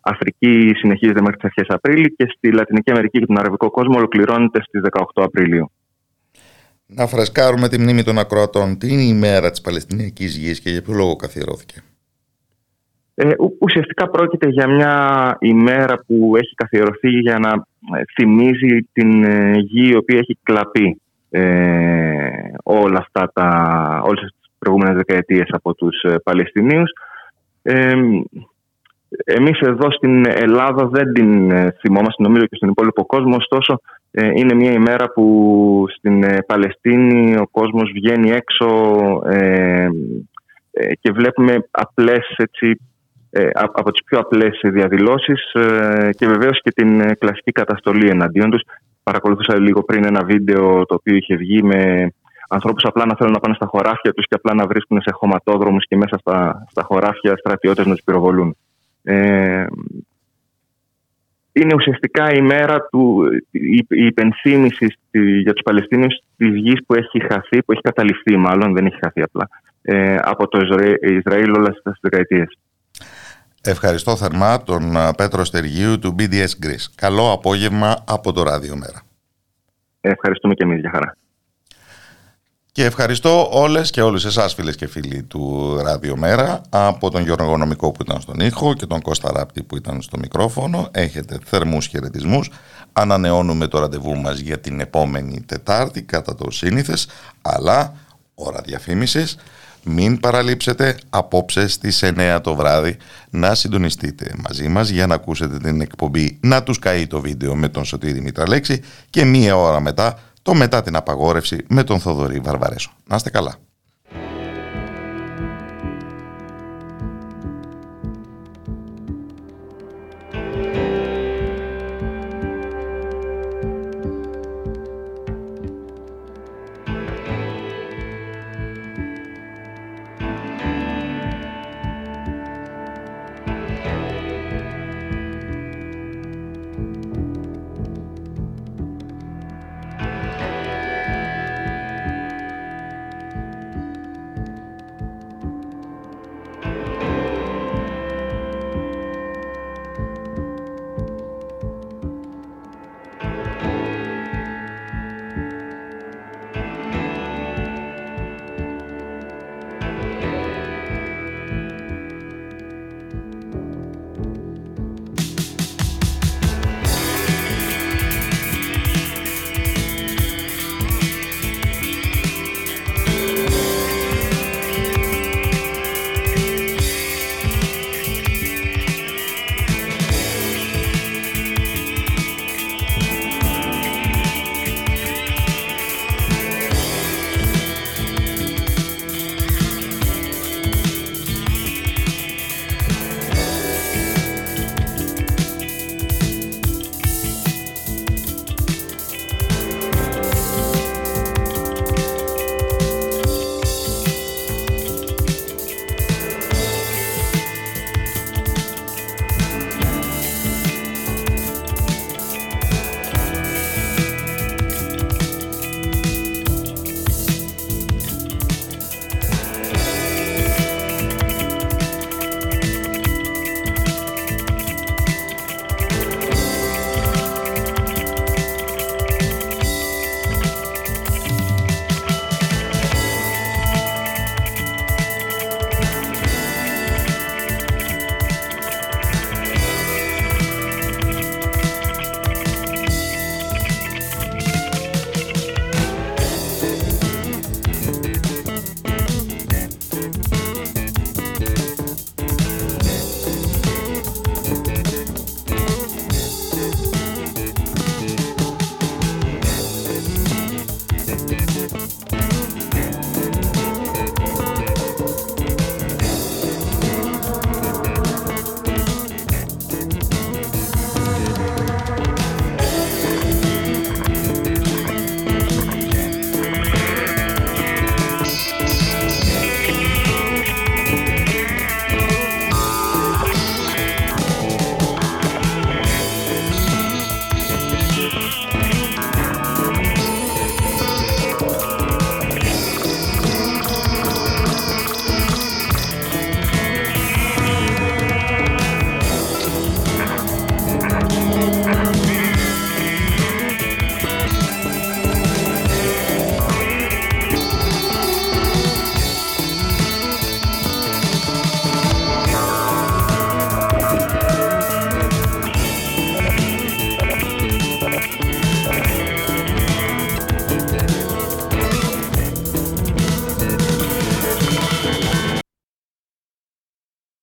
Αφρική συνεχίζεται μέχρι τις αρχές Απρίλη και στη Λατινική Αμερική και τον Αραβικό κόσμο ολοκληρώνεται στις 18 Απριλίου. Να φρεσκάρουμε τη μνήμη των ακροατών. Τι είναι η μέρα της Παλαιστινιακής Γης και για ποιο λόγο καθιερώθηκε; Ε, ουσιαστικά πρόκειται για μια ημέρα που έχει καθιερωθεί για να θυμίζει την γη η οποία έχει κλαπεί ε, όλα αυτά τα, όλες τις προηγούμενες δεκαετίες από τους ε, Παλαιστινίους. Ε, εμείς εδώ στην Ελλάδα δεν την ε, θυμόμαστε, νομίζω και στον υπόλοιπο κόσμο, ωστόσο ε, είναι μια ημέρα που στην ε, Παλαιστίνη ο κόσμος βγαίνει έξω ε, ε, και βλέπουμε απλές έτσι, ε, από τις πιο απλές διαδηλώσεις ε, και βεβαίως και την ε, κλασική καταστολή εναντίον τους. Παρακολουθούσα λίγο πριν ένα βίντεο το οποίο είχε βγει με ανθρώπους απλά να θέλουν να πάνε στα χωράφια τους και απλά να βρίσκουν σε χωματόδρομους και μέσα στα, στα χωράφια στρατιώτες να τους πυροβολούν. Ε, είναι ουσιαστικά η μέρα του, η, η υπενθύμηση στη- για τους Παλαιστίνιους της γης που έχει χαθεί, που έχει καταληφθεί μάλλον, δεν έχει χαθεί απλά, ε, από το Ισραήλ, Ισραήλ όλα αυτές τις δεκαετίες. Ευχαριστώ θερμά τον α, Πέτρο Στεργίου του BDS Greece. Καλό απόγευμα από το Ράδιο Μέρα. Ευχαριστούμε και εμείς για χαρά. Και ευχαριστώ όλες και όλους εσάς φίλες και φίλοι του Ράδιο Μέρα από τον Γιώργο Νομικό που ήταν στον ήχο και τον Κώστα Ράπτη που ήταν στο μικρόφωνο. Έχετε θερμούς χαιρετισμούς. Ανανεώνουμε το ραντεβού μας για την επόμενη Τετάρτη κατά το σύνηθες αλλά ώρα διαφήμισης μην παραλείψετε απόψε στις 9 το βράδυ να συντονιστείτε μαζί μας για να ακούσετε την εκπομπή «Να τους καεί το βίντεο» με τον Σωτήρη Μητραλέξη και μία ώρα μετά το μετά την απαγόρευση με τον Θοδωρή Βαρβαρέσο. Να είστε καλά.